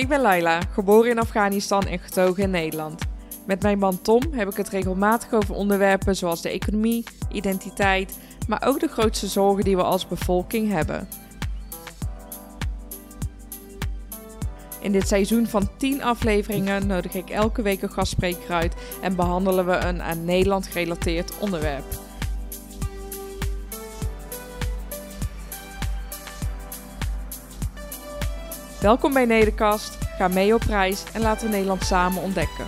Ik ben Laila, geboren in Afghanistan en getogen in Nederland. Met mijn man Tom heb ik het regelmatig over onderwerpen zoals de economie, identiteit, maar ook de grootste zorgen die we als bevolking hebben. In dit seizoen van 10 afleveringen nodig ik elke week een gastspreker uit en behandelen we een aan Nederland gerelateerd onderwerp. Welkom bij Nederkast, ga mee op reis en laten we Nederland samen ontdekken.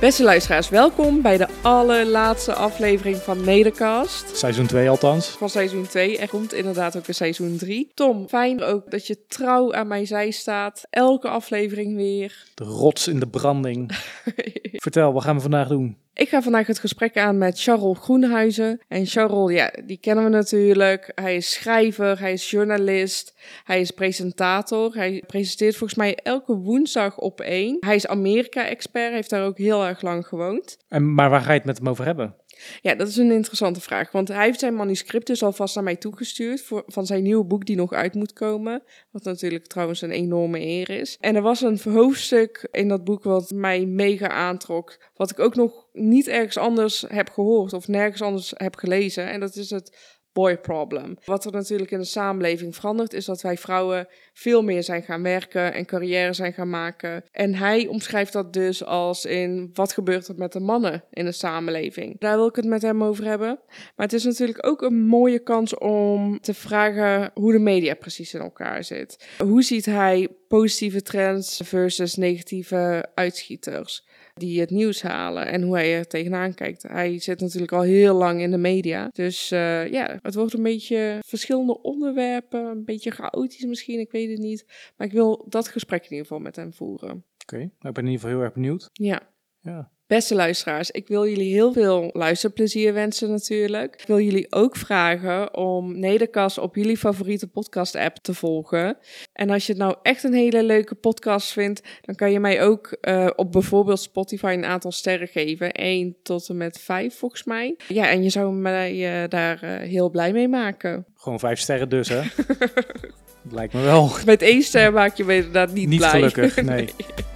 Beste luisteraars, welkom bij de allerlaatste aflevering van Nederkast. Seizoen 2 althans. Van seizoen 2. Er komt inderdaad ook een seizoen 3. Tom, fijn ook dat je trouw aan mijn zij staat. Elke aflevering weer. De rots in de branding. Vertel, wat gaan we vandaag doen? Ik ga vandaag het gesprek aan met Charles Groenhuizen. En Charles, ja, die kennen we natuurlijk. Hij is schrijver, hij is journalist, hij is presentator. Hij presenteert volgens mij elke woensdag op één. Hij is Amerika-expert, heeft daar ook heel erg lang gewoond. En, maar waar ga je het met hem over hebben? Ja, dat is een interessante vraag. Want hij heeft zijn manuscript dus alvast naar mij toegestuurd voor, van zijn nieuwe boek die nog uit moet komen. Wat natuurlijk trouwens een enorme eer is. En er was een hoofdstuk in dat boek wat mij mega aantrok. Wat ik ook nog niet ergens anders heb gehoord of nergens anders heb gelezen. En dat is het boy problem. Wat er natuurlijk in de samenleving verandert, is dat wij vrouwen veel meer zijn gaan werken en carrière zijn gaan maken. En hij omschrijft dat dus als in wat gebeurt er met de mannen in de samenleving. Daar wil ik het met hem over hebben. Maar het is natuurlijk ook een mooie kans om te vragen hoe de media precies in elkaar zit. Hoe ziet hij positieve trends versus negatieve uitschieters? Die het nieuws halen en hoe hij er tegenaan kijkt. Hij zit natuurlijk al heel lang in de media. Dus uh, ja, het wordt een beetje verschillende onderwerpen, een beetje chaotisch misschien, ik weet het niet. Maar ik wil dat gesprek in ieder geval met hem voeren. Oké, okay. Nou, ik ben in ieder geval heel erg benieuwd. Ja. Ja. Beste luisteraars, ik wil jullie heel veel luisterplezier wensen natuurlijk. Ik wil jullie ook vragen om Nederkast op jullie favoriete podcast-app te volgen. En als je het nou echt een hele leuke podcast vindt, dan kan je mij ook uh, op bijvoorbeeld Spotify een aantal sterren geven. 1 tot en met 5 volgens mij. Ja, en je zou mij uh, daar uh, heel blij mee maken. Gewoon 5 sterren dus, hè? Lijkt me wel. Met één ster maak je me inderdaad niet, niet blij. gelukkig, nee. nee.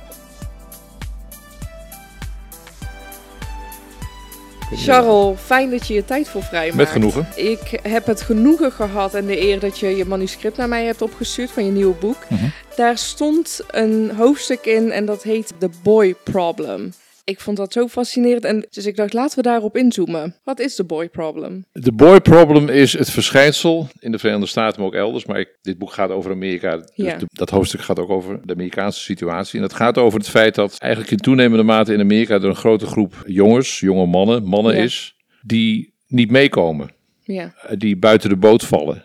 Charles, fijn dat je je tijd voor vrij maakt. Met genoegen. Ik heb het genoegen gehad en de eer dat je je manuscript naar mij hebt opgestuurd van je nieuwe boek. Mm -hmm. Daar stond een hoofdstuk in en dat heet The Boy Problem. Ik vond dat zo fascinerend en dus ik dacht laten we daarop inzoomen. Wat is de boy problem? De boy problem is het verschijnsel in de Verenigde Staten, maar ook elders. Maar ik, dit boek gaat over Amerika. Dus Ja. de- dat hoofdstuk gaat ook over de Amerikaanse situatie. En het gaat over het feit dat eigenlijk in toenemende mate in Amerika er een grote groep jongens, jonge mannen, mannen Ja. is, die niet meekomen. Ja. Eh, Die buiten de boot vallen.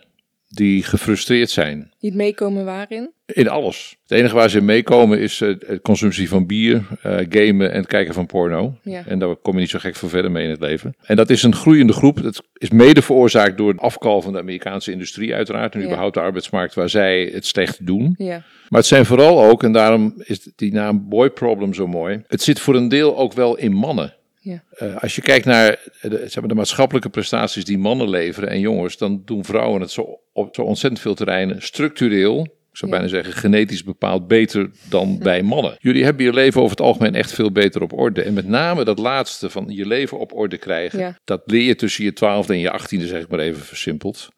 Die gefrustreerd zijn. Niet meekomen waarin? In alles. Het enige waar ze in meekomen is de consumptie van bier, eh, gamen en het kijken van porno. Ja. En daar kom je niet zo gek voor verder mee in het leven. En dat is een groeiende groep. Dat is mede veroorzaakt door het afkal van de Amerikaanse industrie uiteraard. En Ja. überhaupt de arbeidsmarkt waar zij het slecht doen. Ja. Maar het zijn vooral ook, en daarom is die naam boy problem zo mooi. Het zit voor een deel ook wel in mannen. Ja. Eh, als je kijkt naar de, zeg maar, de maatschappelijke prestaties die mannen leveren en jongens, dan doen vrouwen het zo, op zo ontzettend veel terreinen structureel, ik zou Ja. bijna zeggen genetisch bepaald, beter dan bij mannen. Jullie hebben je leven over het algemeen echt veel beter op orde. En met name dat laatste van je leven op orde krijgen, Ja. dat leer je tussen je twaalfde en je achttiende, zeg ik maar even versimpeld.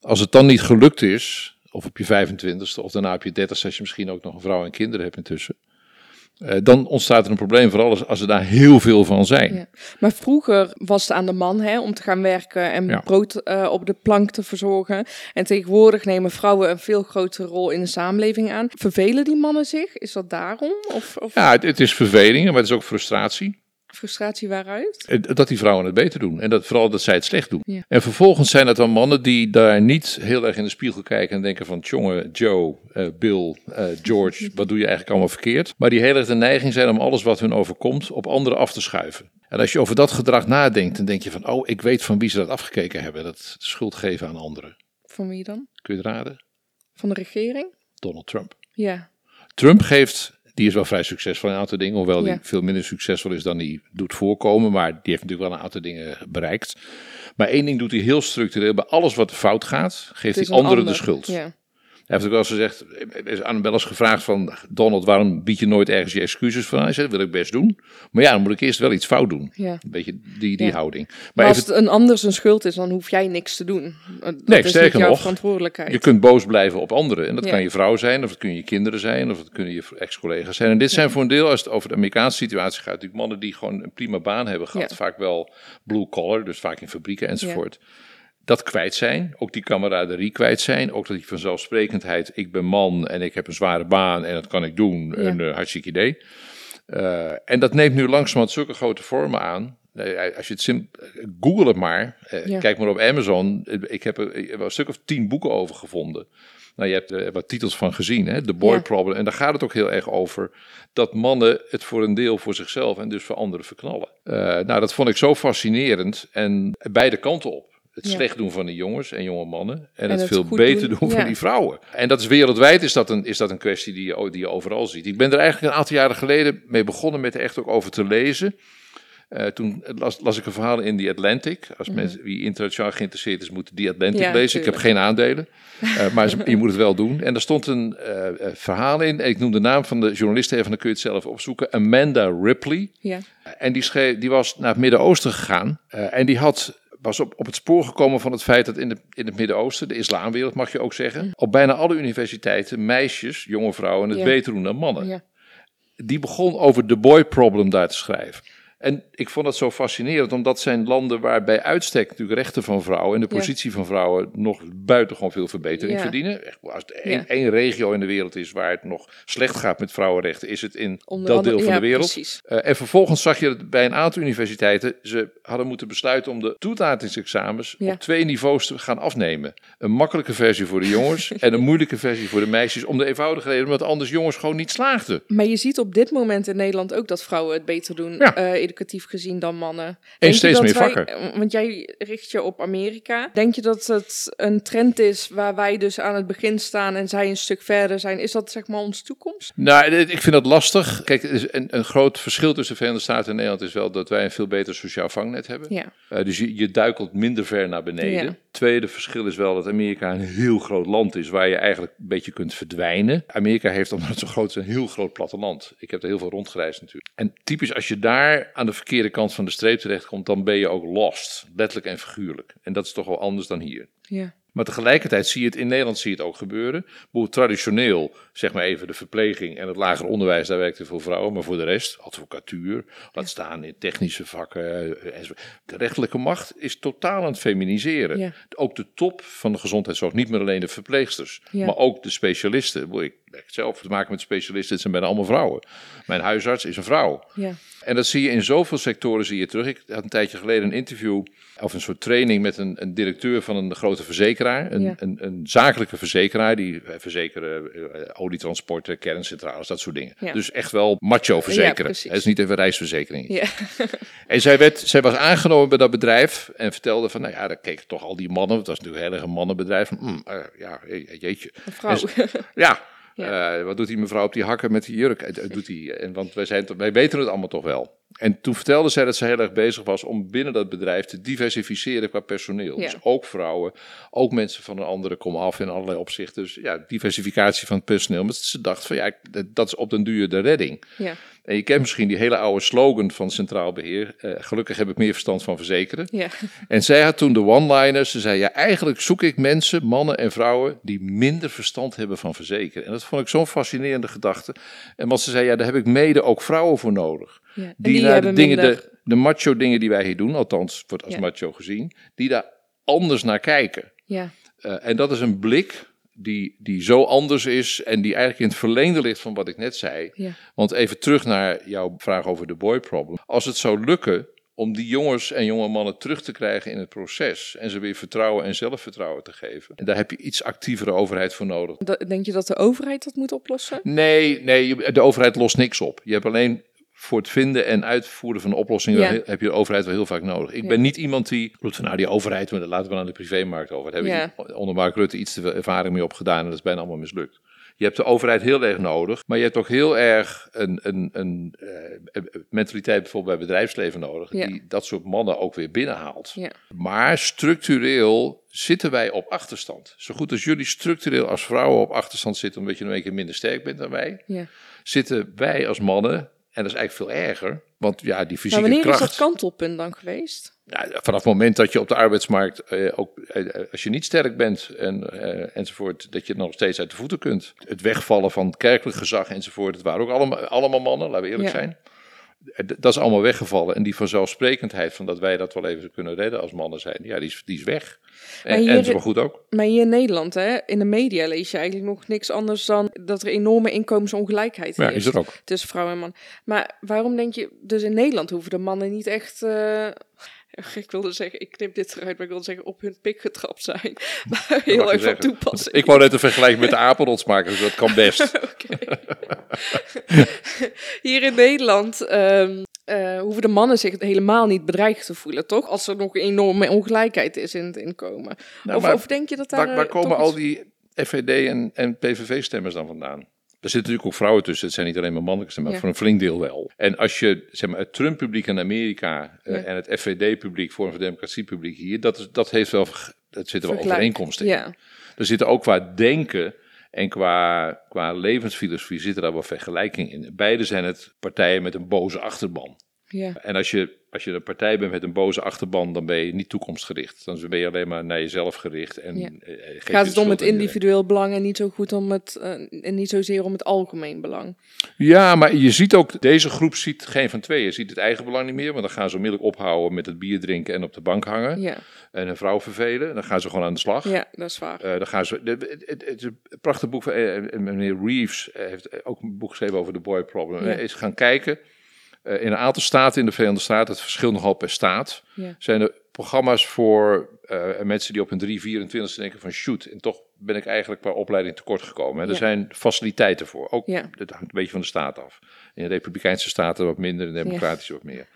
Als het dan niet gelukt is, of op je 25ste, of daarna op je 30ste, als je misschien ook nog een vrouw en kinderen hebt intussen. Eh, dan ontstaat er een probleem, vooral als, als er daar heel veel van zijn. Ja. Maar vroeger was het aan de man hè, om te gaan werken en Ja. brood eh, op de plank te verzorgen. En tegenwoordig nemen vrouwen een veel grotere rol in de samenleving aan. Vervelen die mannen zich? Is dat daarom? Of, of Ja, het, het is verveling, maar het is ook frustratie. Frustratie waaruit? Eh, Dat die vrouwen het beter doen. En dat, vooral dat zij het slecht doen. Ja. En vervolgens zijn het dan mannen die daar niet heel erg in de spiegel kijken en denken van... Jongen, Joe, eh, Bill, eh, George, wat doe je eigenlijk allemaal verkeerd? Maar die heel erg de neiging zijn om alles wat hun overkomt op anderen af te schuiven. En als je over dat gedrag nadenkt, dan denk je van... Oh, ik weet van wie ze dat afgekeken hebben. Dat schuld geven aan anderen. Van wie dan? Kun je het raden? Van de regering? Donald Trump. Ja. Trump geeft Die is wel vrij succesvol in een aantal dingen, hoewel Ja. die veel minder succesvol is dan hij doet voorkomen. Maar die heeft natuurlijk wel een aantal dingen bereikt. Maar één ding doet hij heel structureel. Bij alles wat fout gaat, geeft hij anderen de schuld. Ja. Hij heeft ook wel eens gezegd, is aan wel eens gevraagd van... Donald, waarom bied je nooit ergens je excuses van? Hij zei, dat wil ik best doen. Maar ja, dan moet ik eerst wel iets fout doen. Ja. Een beetje die, die Ja. houding. Maar Maar als even, het een ander zijn schuld is, dan hoef jij niks te doen. Dat Nee, is sterker jouw nog, verantwoordelijkheid. je kunt boos blijven op anderen. En dat Ja. kan je vrouw zijn, of dat kunnen je kinderen zijn... of dat kunnen je ex-collega's zijn. En dit zijn voor een deel, als het over de Amerikaanse situatie gaat... natuurlijk mannen die gewoon een prima baan hebben gehad. Vaak wel blue collar, dus vaak in fabrieken enzovoort. Dat kwijt zijn. Ook die camaraderie kwijt zijn. Ook dat die vanzelfsprekendheid, ik ben man en ik heb een zware baan en dat kan ik doen. Ja. Een eh, hartstikke idee. Eh, en dat neemt nu langzamerhand zulke grote vormen aan. Eh, Als je het sim Google het maar. Ja. Kijk maar op Amazon. Ik heb er ik heb er een stuk of tien boeken over gevonden. Nou, je hebt er wat titels van gezien, hè? The Boy Ja. Problem. En daar gaat het ook heel erg over dat mannen het voor een deel voor zichzelf en dus voor anderen verknallen. Nou, dat vond ik zo fascinerend. En beide kanten op. Het Ja. slecht doen van die jongens en jonge mannen. En, het het veel beter doen, doen, van ja. die vrouwen. En dat is wereldwijd is dat een, is dat een kwestie die je, die je overal ziet. Ik ben er eigenlijk een aantal jaren geleden mee begonnen met er echt ook over te lezen. Eh, toen las, las ik een verhaal in The Atlantic. Als mensen wie internationaal geïnteresseerd is, moeten The Atlantic Mhm. Ja, lezen. Ik heb geen aandelen, eh, maar je moet het wel doen. En er stond een eh, verhaal in. Ik noem de naam van de journalist even, dan kun je het zelf opzoeken. Amanda Ripley. Ja. En die, schreef, die was naar het Midden-Oosten gegaan. en die had, was op, op het spoor gekomen van het feit dat in, de, in het Midden-Oosten, de islamwereld mag je ook zeggen, op bijna alle universiteiten meisjes, jonge vrouwen, het Ja. beter doen dan mannen. Ja. Die begon over de boy problem daar te schrijven. En ik vond dat zo fascinerend, omdat zijn landen waar bij uitstek natuurlijk rechten van vrouwen en de Ja. positie van vrouwen nog buitengewoon veel verbetering Ja. verdienen. Echt, Als er één, Ja. één regio in de wereld is waar het nog slecht gaat met vrouwenrechten, is het in Onder dat andere- deel van de wereld. Eh, en vervolgens zag je dat bij een aantal universiteiten ze hadden moeten besluiten om de toelatingsexamens op twee niveaus te gaan afnemen. Een makkelijke versie voor de jongens en een moeilijke versie voor de meisjes. Om de eenvoudige reden omdat anders jongens gewoon niet slaagden. Maar je ziet op dit moment in Nederland ook dat vrouwen het beter doen, Ja. Educatief gezien, dan mannen. Denk je steeds meer wij- vakken. Want jij richt je op Amerika. Denk je dat het een trend is waar wij dus aan het begin staan en zij een stuk verder zijn? Is dat zeg maar onze toekomst? Nou, ik vind dat lastig. Kijk, is een, een groot verschil tussen de Verenigde Staten en Nederland is wel dat wij een veel beter sociaal vangnet hebben. Ja. Eh, dus je, je duikelt minder ver naar beneden. Ja. Tweede verschil is wel dat Amerika een heel groot land is waar je eigenlijk een beetje kunt verdwijnen. Amerika heeft, omdat het zo groot is, een heel groot platteland. Ik heb er heel veel rondgereisd natuurlijk. En typisch als je daar aan de verkeerde kant van de streep terechtkomt, dan ben je ook lost. Letterlijk en figuurlijk. En dat is toch wel anders dan hier. Ja. Maar tegelijkertijd zie je het in Nederland zie je het ook gebeuren. Hoe traditioneel, zeg maar even de verpleging en het lager onderwijs, daar werkt het voor vrouwen. Maar voor de rest, advocatuur, laat staan in technische vakken. eh. De rechterlijke macht is totaal aan het feminiseren. Ja. Ook de top van de gezondheidszorg, niet meer alleen de verpleegsters, Ja. maar ook de specialisten. Ik heb zelf te maken met specialisten, het zijn bijna allemaal vrouwen. Mijn huisarts is een vrouw. Ja. En dat zie je in zoveel sectoren zie je terug. Ik had een tijdje geleden een interview of een soort training met een, een directeur van een grote verzekeraar. Een, Ja. een, een zakelijke verzekeraar die eh, verzekeren eh, olietransporten, kerncentrales, dat soort dingen. Ja. Dus echt wel macho verzekeren. Het is niet even reisverzekering. En zij, werd, zij was aangenomen bij dat bedrijf en vertelde van, nou ja, daar keken toch al die mannen. Het was natuurlijk heel erg een mannenbedrijf. Mm, eh, ja, je- jeetje. Een vrouw. Ze- Ja, Ja. wat doet die mevrouw op die hakken met die jurk? Doet die, en, want wij, zijn, wij weten het allemaal toch wel. En toen vertelde zij dat ze heel erg bezig was om binnen dat bedrijf te diversificeren qua personeel. Ja. Dus ook vrouwen, ook mensen van een andere kom af in allerlei opzichten. Dus ja, diversificatie van het personeel. Maar ze dacht van ja, dat- is op den duur de redding. ja. En je kent misschien die hele oude slogan van Centraal Beheer. eh, gelukkig heb ik meer verstand van verzekeren. Ja. En zij had toen de one-liners. Ze zei, ja, eigenlijk zoek ik mensen, mannen en vrouwen, die minder verstand hebben van verzekeren. En dat vond ik zo'n fascinerende gedachte. En want ze zei, ja, daar heb ik mede ook vrouwen voor nodig. Ja. Die, naar de dingen, de, de macho dingen die wij hier doen, althans wordt als Ja. macho gezien, die daar anders naar kijken. Ja. Eh, en dat is een blik die, die zo anders is en die eigenlijk in het verlengde ligt van wat ik net zei. Ja. Want even terug naar jouw vraag over de boy problem. Als het zou lukken om die jongens en jonge mannen terug te krijgen in het proces en ze weer vertrouwen en zelfvertrouwen te geven, en daar heb je iets actievere overheid voor nodig. Denk je dat de overheid dat moet oplossen? Nee, nee, de overheid lost niks op. Je hebt alleen voor het vinden en uitvoeren van oplossingen Ja. heb je de overheid wel heel vaak nodig. Ik Ja. ben niet iemand die roept van nou die overheid, maar dat laten we aan de privémarkt over. Daar heb ik onder Mark Rutte iets te veel ervaring mee opgedaan en dat is bijna allemaal mislukt. Je hebt de overheid heel erg nodig, maar je hebt ook heel erg een, een, een, eh, een mentaliteit bijvoorbeeld bij bedrijfsleven nodig, Ja. die dat soort mannen ook weer binnenhaalt. Ja. Maar structureel zitten wij op achterstand. Zo goed als jullie structureel als vrouwen op achterstand zitten, omdat je een keer minder sterk bent dan wij, Ja. zitten wij als mannen, en dat is eigenlijk veel erger, want ja, die Maar fysieke wanneer kracht... is dat kantelpunt dan geweest? Ja, vanaf het moment dat je op de arbeidsmarkt, eh, ook eh, als je niet sterk bent en, eh, enzovoort, dat je nog steeds uit de voeten kunt. Het wegvallen van kerkelijk gezag enzovoort, het waren ook allemaal, allemaal mannen, laten we eerlijk Ja. zijn. Eh, Dat is allemaal weggevallen. En die vanzelfsprekendheid van dat wij dat wel even kunnen redden als mannen zijn, ja, die is, die is weg. En, hier- en dat is wel goed ook. Maar hier in Nederland, hè, in de media lees je eigenlijk nog niks anders dan dat er enorme inkomensongelijkheid Ja, is. is er ook. tussen vrouw en man. Maar waarom denk je, dus in Nederland hoeven de mannen niet echt, eh, ik wilde zeggen, ik knip dit eruit, maar ik wilde zeggen op hun pik getrapt zijn. Maar heel erg van toepassing. Ik wou net een vergelijking met de apenrots maken, dus dat kan best. Hier in Nederland ehm, eh, hoeven de mannen zich helemaal niet bedreigd te voelen, toch? Als er nog een enorme ongelijkheid is in het inkomen. Nou, of, maar of denk je dat daar... Waar, waar komen al die FVD en, en PVV-stemmers dan vandaan? Er zitten natuurlijk ook vrouwen tussen. Het zijn niet alleen maar stemmen, maar Ja. voor een flink deel wel. En als je zeg maar, het Trump-publiek in Amerika eh, Ja. en het FVD-publiek, Forum voor Democratie-publiek hier, dat, is, dat heeft wel, dat zitten wel overeenkomsten in. Ja, Er zitten ook qua denken en qua, qua levensfilosofie zitten daar wel vergelijkingen in. Beide zijn het partijen met een boze achterban. Ja. En als je, als je een partij bent met een boze achterban, dan ben je niet toekomstgericht. Dan ben je alleen maar naar jezelf gericht. En, Ja. eh, Gaat het om het individueel belang en niet zo goed om het, eh, en niet zozeer om het algemeen belang? Ja, maar je ziet ook, deze groep ziet geen van tweeën. Je ziet het eigen belang niet meer, want dan gaan ze onmiddellijk ophouden met het bier drinken en op de bank hangen. Ja, En een vrouw vervelen. Dan gaan ze gewoon aan de slag. ja dat is waar. Eh, dan gaan ze, de- het, het, het is een prachtig boek van meneer Reeves. heeft ook een boek geschreven over de boy problem. Is gaan kijken. Eh, in een aantal staten in de Verenigde Staten, het verschilt nogal per staat, Ja. zijn er programma's voor eh, mensen die op hun 3, 24 denken van shoot. En toch ben ik eigenlijk qua opleiding tekort gekomen. En er Ja. zijn faciliteiten voor. Ook, Ja. dat hangt een beetje van de staat af. In de republikeinse staten wat minder, in de democratische wat meer.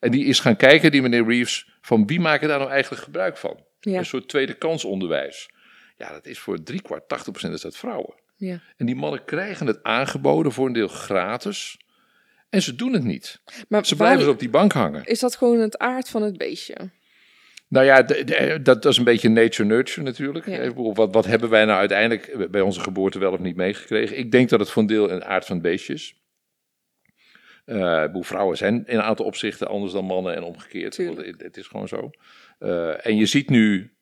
En die is gaan kijken, die meneer Reeves, van wie maken daar nou eigenlijk gebruik van? Een soort tweede kans onderwijs. Ja, dat is voor drie kwart, 80 is dat vrouwen. Ja. En die mannen krijgen het aangeboden voor een deel gratis. En ze doen het niet. Maar Ze blijven er op die bank hangen. is dat gewoon het aard van het beestje? Nou ja, dat, is een beetje nature-nurture natuurlijk. Ja. Wat, wat hebben wij nou uiteindelijk bij onze geboorte wel of niet meegekregen? Ik denk dat het voor een deel een aard van het beestje is. Eh, vrouwen zijn in een aantal opzichten anders dan mannen en omgekeerd. Het, het is gewoon zo. Eh, en je ziet nu,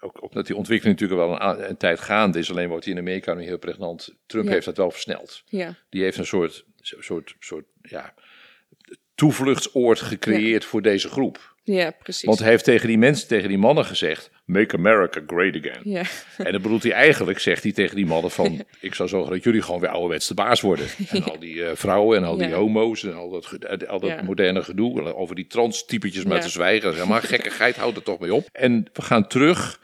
ook, dat die ontwikkeling natuurlijk wel een, tijd gaande is, alleen wordt die in Amerika nu heel pregnant. Trump Ja. heeft dat wel versneld. Ja, Die heeft een soort, soort, soort ja, toevluchtsoord gecreëerd voor deze groep. ja precies. Want hij heeft tegen die mensen, tegen die mannen gezegd: Make America great again. ja. En dan bedoelt hij eigenlijk, zegt hij tegen die mannen: van, Ik zou zorgen dat jullie gewoon weer ouderwets de baas worden. En al die eh, vrouwen en al die Ja. homo's en al dat, ge- al dat Ja. moderne gedoe. Over die trans-typetjes maar Ja. te zwijgen. Is helemaal gekkigheid, houd er toch mee op. En we gaan terug.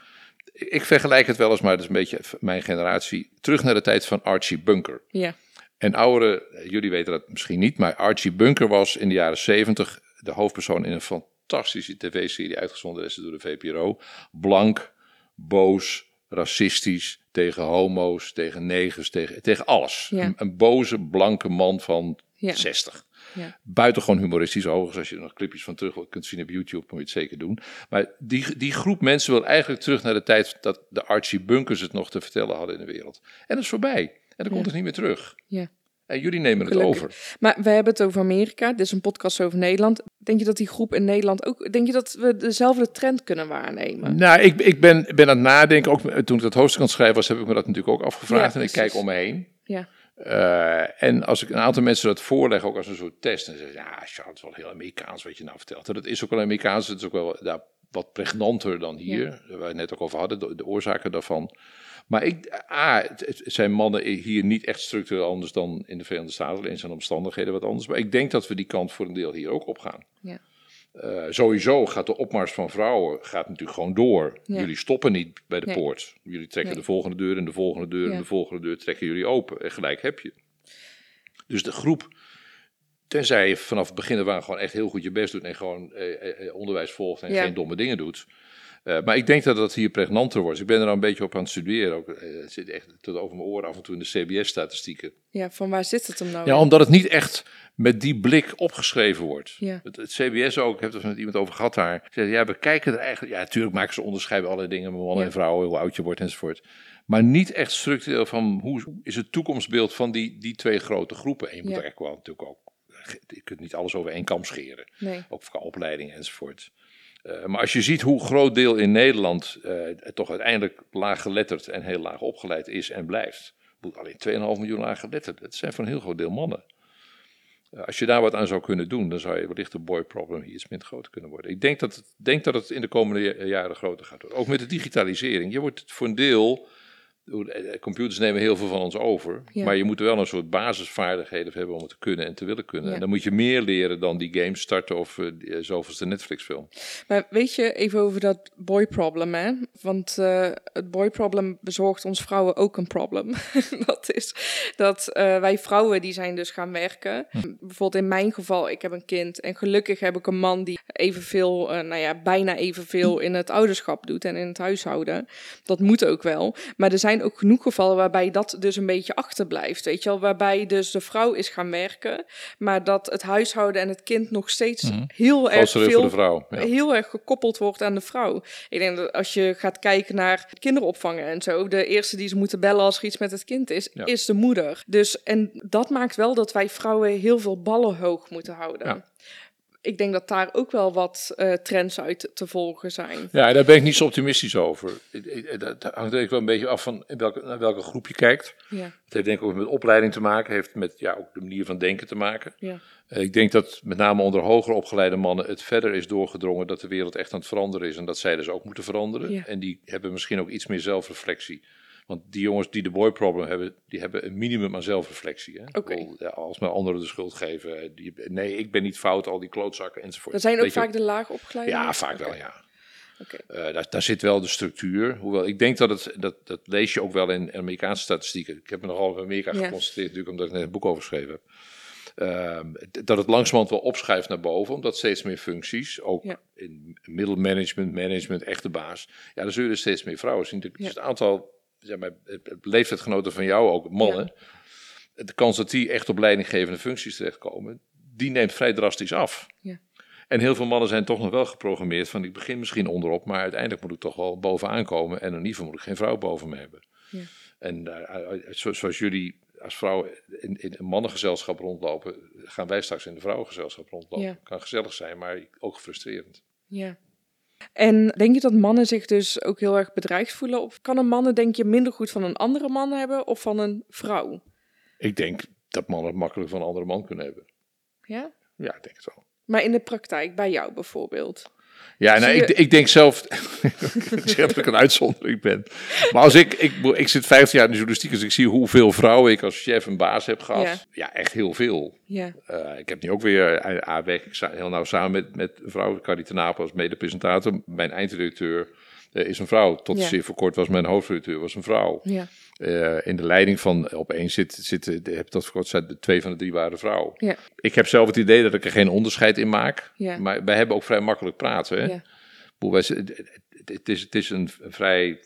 Ik vergelijk het wel eens, maar dat is een beetje mijn generatie. Terug naar de tijd van Archie Bunker. ja. En ouderen, jullie weten dat misschien niet, maar Archie Bunker was in de jaren 70 de hoofdpersoon in een fantastische tv-serie uitgezonden is door de VPRO. Blank, boos, racistisch, tegen homo's, tegen negers, tegen, tegen alles. Ja. Een, een boze, blanke man van Ja. 60. Ja. Buitengewoon humoristisch, overigens. Als je er nog clipjes van terug kunt zien op YouTube, moet je het zeker doen. Maar die, die groep mensen wil eigenlijk terug naar de tijd dat de Archie Bunkers het nog te vertellen hadden in de wereld. En dat is voorbij. En dan komt het niet meer terug. Ja. En jullie nemen het Gelukkig. over. Maar we hebben het over Amerika. Dit is een podcast over Nederland. Denk je dat die groep in Nederland ook... Denk je dat we dezelfde trend kunnen waarnemen? Nou, ik, ik ben, ben aan het nadenken. Ook toen ik dat hoofdstuk aan het schrijven was, heb ik me dat natuurlijk ook afgevraagd. Ja, en ik kijk om me heen. Ja. Eh, en als ik een aantal mensen dat voorleg, ook als een soort test, dan zeggen ze, ja, Charles, het is wel heel Amerikaans wat je nou vertelt. En dat is ook wel Amerikaans, het is ook wel ja, wat pregnanter dan hier, waar we het net ook over hadden, de, de oorzaken daarvan. Maar ik, A, het, het zijn mannen hier niet echt structureel anders dan in de Verenigde Staten, alleen zijn de omstandigheden wat anders. Maar ik denk dat we die kant voor een deel hier ook op gaan. Ja. Eh, sowieso gaat de opmars van vrouwen gaat natuurlijk gewoon door. Ja. Jullie stoppen niet bij de Nee. poort. Jullie trekken Nee. de volgende deur en de volgende deur Ja. en de volgende deur trekken jullie open. En gelijk heb je. Dus de groep, tenzij je vanaf het begin af aan gewoon echt heel goed je best doet en gewoon eh, eh, eh, onderwijs volgt en Ja. geen domme dingen doet. Uh, maar ik denk dat dat hier pregnanter wordt. Ik ben er al een beetje op aan het studeren. Ook, uh, het zit echt tot over mijn oren af en toe in de CBS-statistieken. Ja, van waar zit het hem nou? Ja, in? omdat het niet echt met die blik opgeschreven wordt. Ja. Het, het, CBS ook, ik heb het met iemand over gehad daar. Zei, ja, we kijken er eigenlijk... Ja, natuurlijk maken ze onderscheid bij allerlei dingen. Mannen Ja. en vrouwen, hoe oud je wordt enzovoort. Maar niet echt structureel van hoe is het toekomstbeeld van die, die twee grote groepen. En je moet Ja. er echt wel natuurlijk ook... Je kunt niet alles over één kam scheren. Nee. Ook qua opleiding enzovoort. Uh, maar als je ziet hoe groot deel in Nederland uh, toch uiteindelijk laag geletterd en heel laag opgeleid is en blijft. Alleen 2,5 miljoen laag geletterd. Dat zijn van een heel groot deel mannen. Uh, als je daar wat aan zou kunnen doen, dan zou je wellicht de boy problem hier iets minder groot kunnen worden. Ik denk dat, het, denk dat het in de komende jaren groter gaat worden. Ook met de digitalisering. Je wordt voor een deel eh, computers nemen heel veel van ons over. Ja. Maar je moet wel een soort basisvaardigheden hebben om het te kunnen en te willen kunnen. Ja. En dan moet je meer leren dan die games starten of uh, zoveelste Netflix film. Maar weet je, even over dat boy problem, hè? Want uh, het boy problem bezorgt ons vrouwen ook een probleem. dat is dat uh, wij vrouwen die zijn dus gaan werken. Hm. Bijvoorbeeld in mijn geval, ik heb een kind. En gelukkig heb ik een man die evenveel, nou ja, bijna evenveel in het ouderschap doet en in het huishouden. Dat moet ook wel. Maar er zijn ook genoeg gevallen waarbij dat dus een beetje achterblijft. Weet je wel, waarbij dus de vrouw is gaan werken, maar dat het huishouden en het kind nog steeds mm -hmm. heel erg veel, voor de vrouw. Ja. heel erg gekoppeld wordt aan de vrouw. Ik denk dat als je gaat kijken naar kinderopvangen en zo, de eerste die ze moeten bellen als er iets met het kind is, ja. is de moeder. Dus en dat maakt wel dat wij vrouwen heel veel ballen hoog moeten houden. Ja ik denk dat daar ook wel wat uh, trends uit te volgen zijn. Ja, daar ben ik niet zo optimistisch over. Dat hangt denk ik wel een beetje af van welke, naar welke groep je kijkt. Ja. Het heeft denk ik ook met opleiding te maken, heeft met ja, ook de manier van denken te maken. Ja. Uh, ik denk dat met name onder hoger opgeleide mannen het verder is doorgedrongen dat de wereld echt aan het veranderen is en dat zij dus ook moeten veranderen. Ja. En die hebben misschien ook iets meer zelfreflectie. Want die jongens die de boy problem hebben, die hebben een minimum aan zelfreflectie. Hè? Okay. Als maar anderen de schuld geven. Die, nee, ik ben niet fout, al die klootzakken enzovoort. Dat zijn ook Weet vaak je, de laag opgeleide? Ja, vaak okay. wel, ja. Okay. Uh, daar, daar, zit wel de structuur. Hoewel ik denk dat het, dat, dat lees je ook wel in Amerikaanse statistieken. Ik heb me nogal in Amerika Ja. geconcentreerd, natuurlijk omdat ik net een boek over geschreven heb. Uh, dat het langzamerhand wel opschuift naar boven, omdat steeds meer functies, ook Ja. in middelmanagement, management, echte baas, ja, dan zullen er steeds meer vrouwen zien. Dus Ja. het aantal, zeg maar, leeftijdgenoten van jou, ook mannen, de kans dat die echt op leidinggevende functies terechtkomen, die neemt vrij drastisch af. Ja. En heel veel mannen zijn toch nog wel geprogrammeerd van ik begin misschien onderop, maar uiteindelijk moet ik toch wel bovenaan komen en in ieder geval moet ik geen vrouw boven me hebben. Ja. En zo- zoals jullie als vrouw in, in een mannengezelschap rondlopen, gaan wij straks in de vrouwengezelschap rondlopen. Ja. Kan gezellig zijn, maar ook frustrerend. Ja. En denk je dat mannen zich dus ook heel erg bedreigd voelen? Of kan een mannen, denk je, minder goed van een andere man hebben of van een vrouw? Ik denk dat mannen het makkelijk van een andere man kunnen hebben. Ja? Ja, ik denk het wel. Maar in de praktijk, bij jou bijvoorbeeld. Ja, nou, ik, ik denk zelf, ik zeg dat ik een uitzondering ben. Maar als ik, ik, ik zit 15 jaar in de journalistiek, dus ik zie hoeveel vrouwen ik als chef en baas heb gehad. Ja. Ja, echt heel veel. Ja, Eh, ik heb nu ook weer, eh, werk ik sa- heel nauw samen met, met een vrouw, Carrie ten Apel als mede-presentator. Mijn eindredacteur eh, is een vrouw. Tot Ja. zeer voor kort was mijn hoofdredacteur was een vrouw. ja, Eh, in de leiding van opeens zit, zitten, heb voor kort de twee van de drie waren vrouw. ja, Ik heb zelf het idee dat ik er geen onderscheid in maak. Ja. Maar wij hebben ook vrij makkelijk praten. Hè? ja. Wij het, is, het is een vrij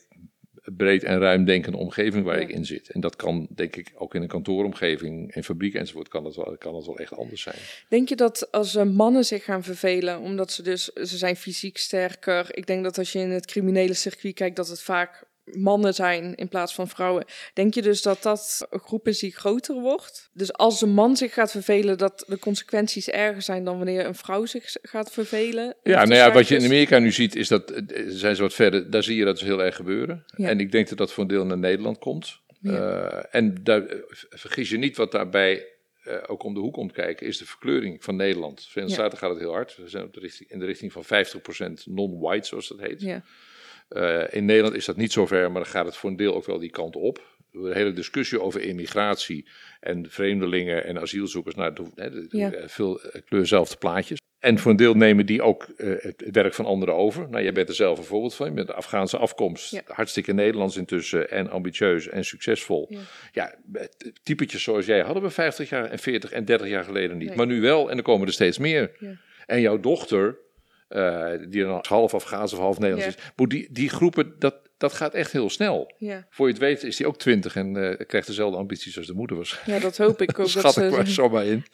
breed en ruim denkende omgeving waar ik in zit. En dat kan, denk ik, ook in een kantooromgeving, in fabriek enzovoort, kan dat wel, kan dat wel echt anders zijn. Denk je dat als eh, mannen zich gaan vervelen, omdat ze dus, ze zijn fysiek sterker. Ik denk dat als je in het criminele circuit kijkt, dat het vaak mannen zijn in plaats van vrouwen. Denk je dus dat dat een groep is die groter wordt? Dus als een man zich gaat vervelen, dat de consequenties erger zijn dan wanneer een vrouw zich gaat vervelen? Ja, nou ja, wat je in Amerika nu ziet, is dat, eh, zijn ze wat verder, daar zie je dat dus heel erg gebeuren. Ja. En ik denk dat dat voor een deel naar Nederland komt. Ja. Eh, en daar, eh, vergis je niet wat daarbij eh, ook om de hoek komt kijken, is de verkleuring van Nederland. De Verenigde Ja. Staten gaat het heel hard. We zijn op de richting, in de richting van 50% non-white, zoals dat heet. Ja, Eh, in Nederland is dat niet zo ver, maar dan gaat het voor een deel ook wel die kant op. De hele discussie over immigratie en vreemdelingen en asielzoekers, nou, Ja. eh, veel eh, kleurzelfde plaatjes. En voor een deel nemen die ook eh, het werk van anderen over. Nou, jij bent er zelf een voorbeeld van. Je bent de Afghaanse afkomst. Ja. Hartstikke Nederlands intussen en ambitieus en succesvol. Ja. Ja, typetjes zoals jij hadden we 50 jaar en 40 en 30 jaar geleden niet. Nee. Maar nu wel en er komen er steeds meer. En jouw dochter eh, die dan half Afghaans of half Nederlands Ja. is. Maar die, die groepen, dat, dat gaat echt heel snel. Ja. Voor je het weet is hij ook twintig en eh, krijgt dezelfde ambities als de moeder waarschijnlijk. ja, dat hoop ik ook. dat Schat ik ze, maar zomaar in.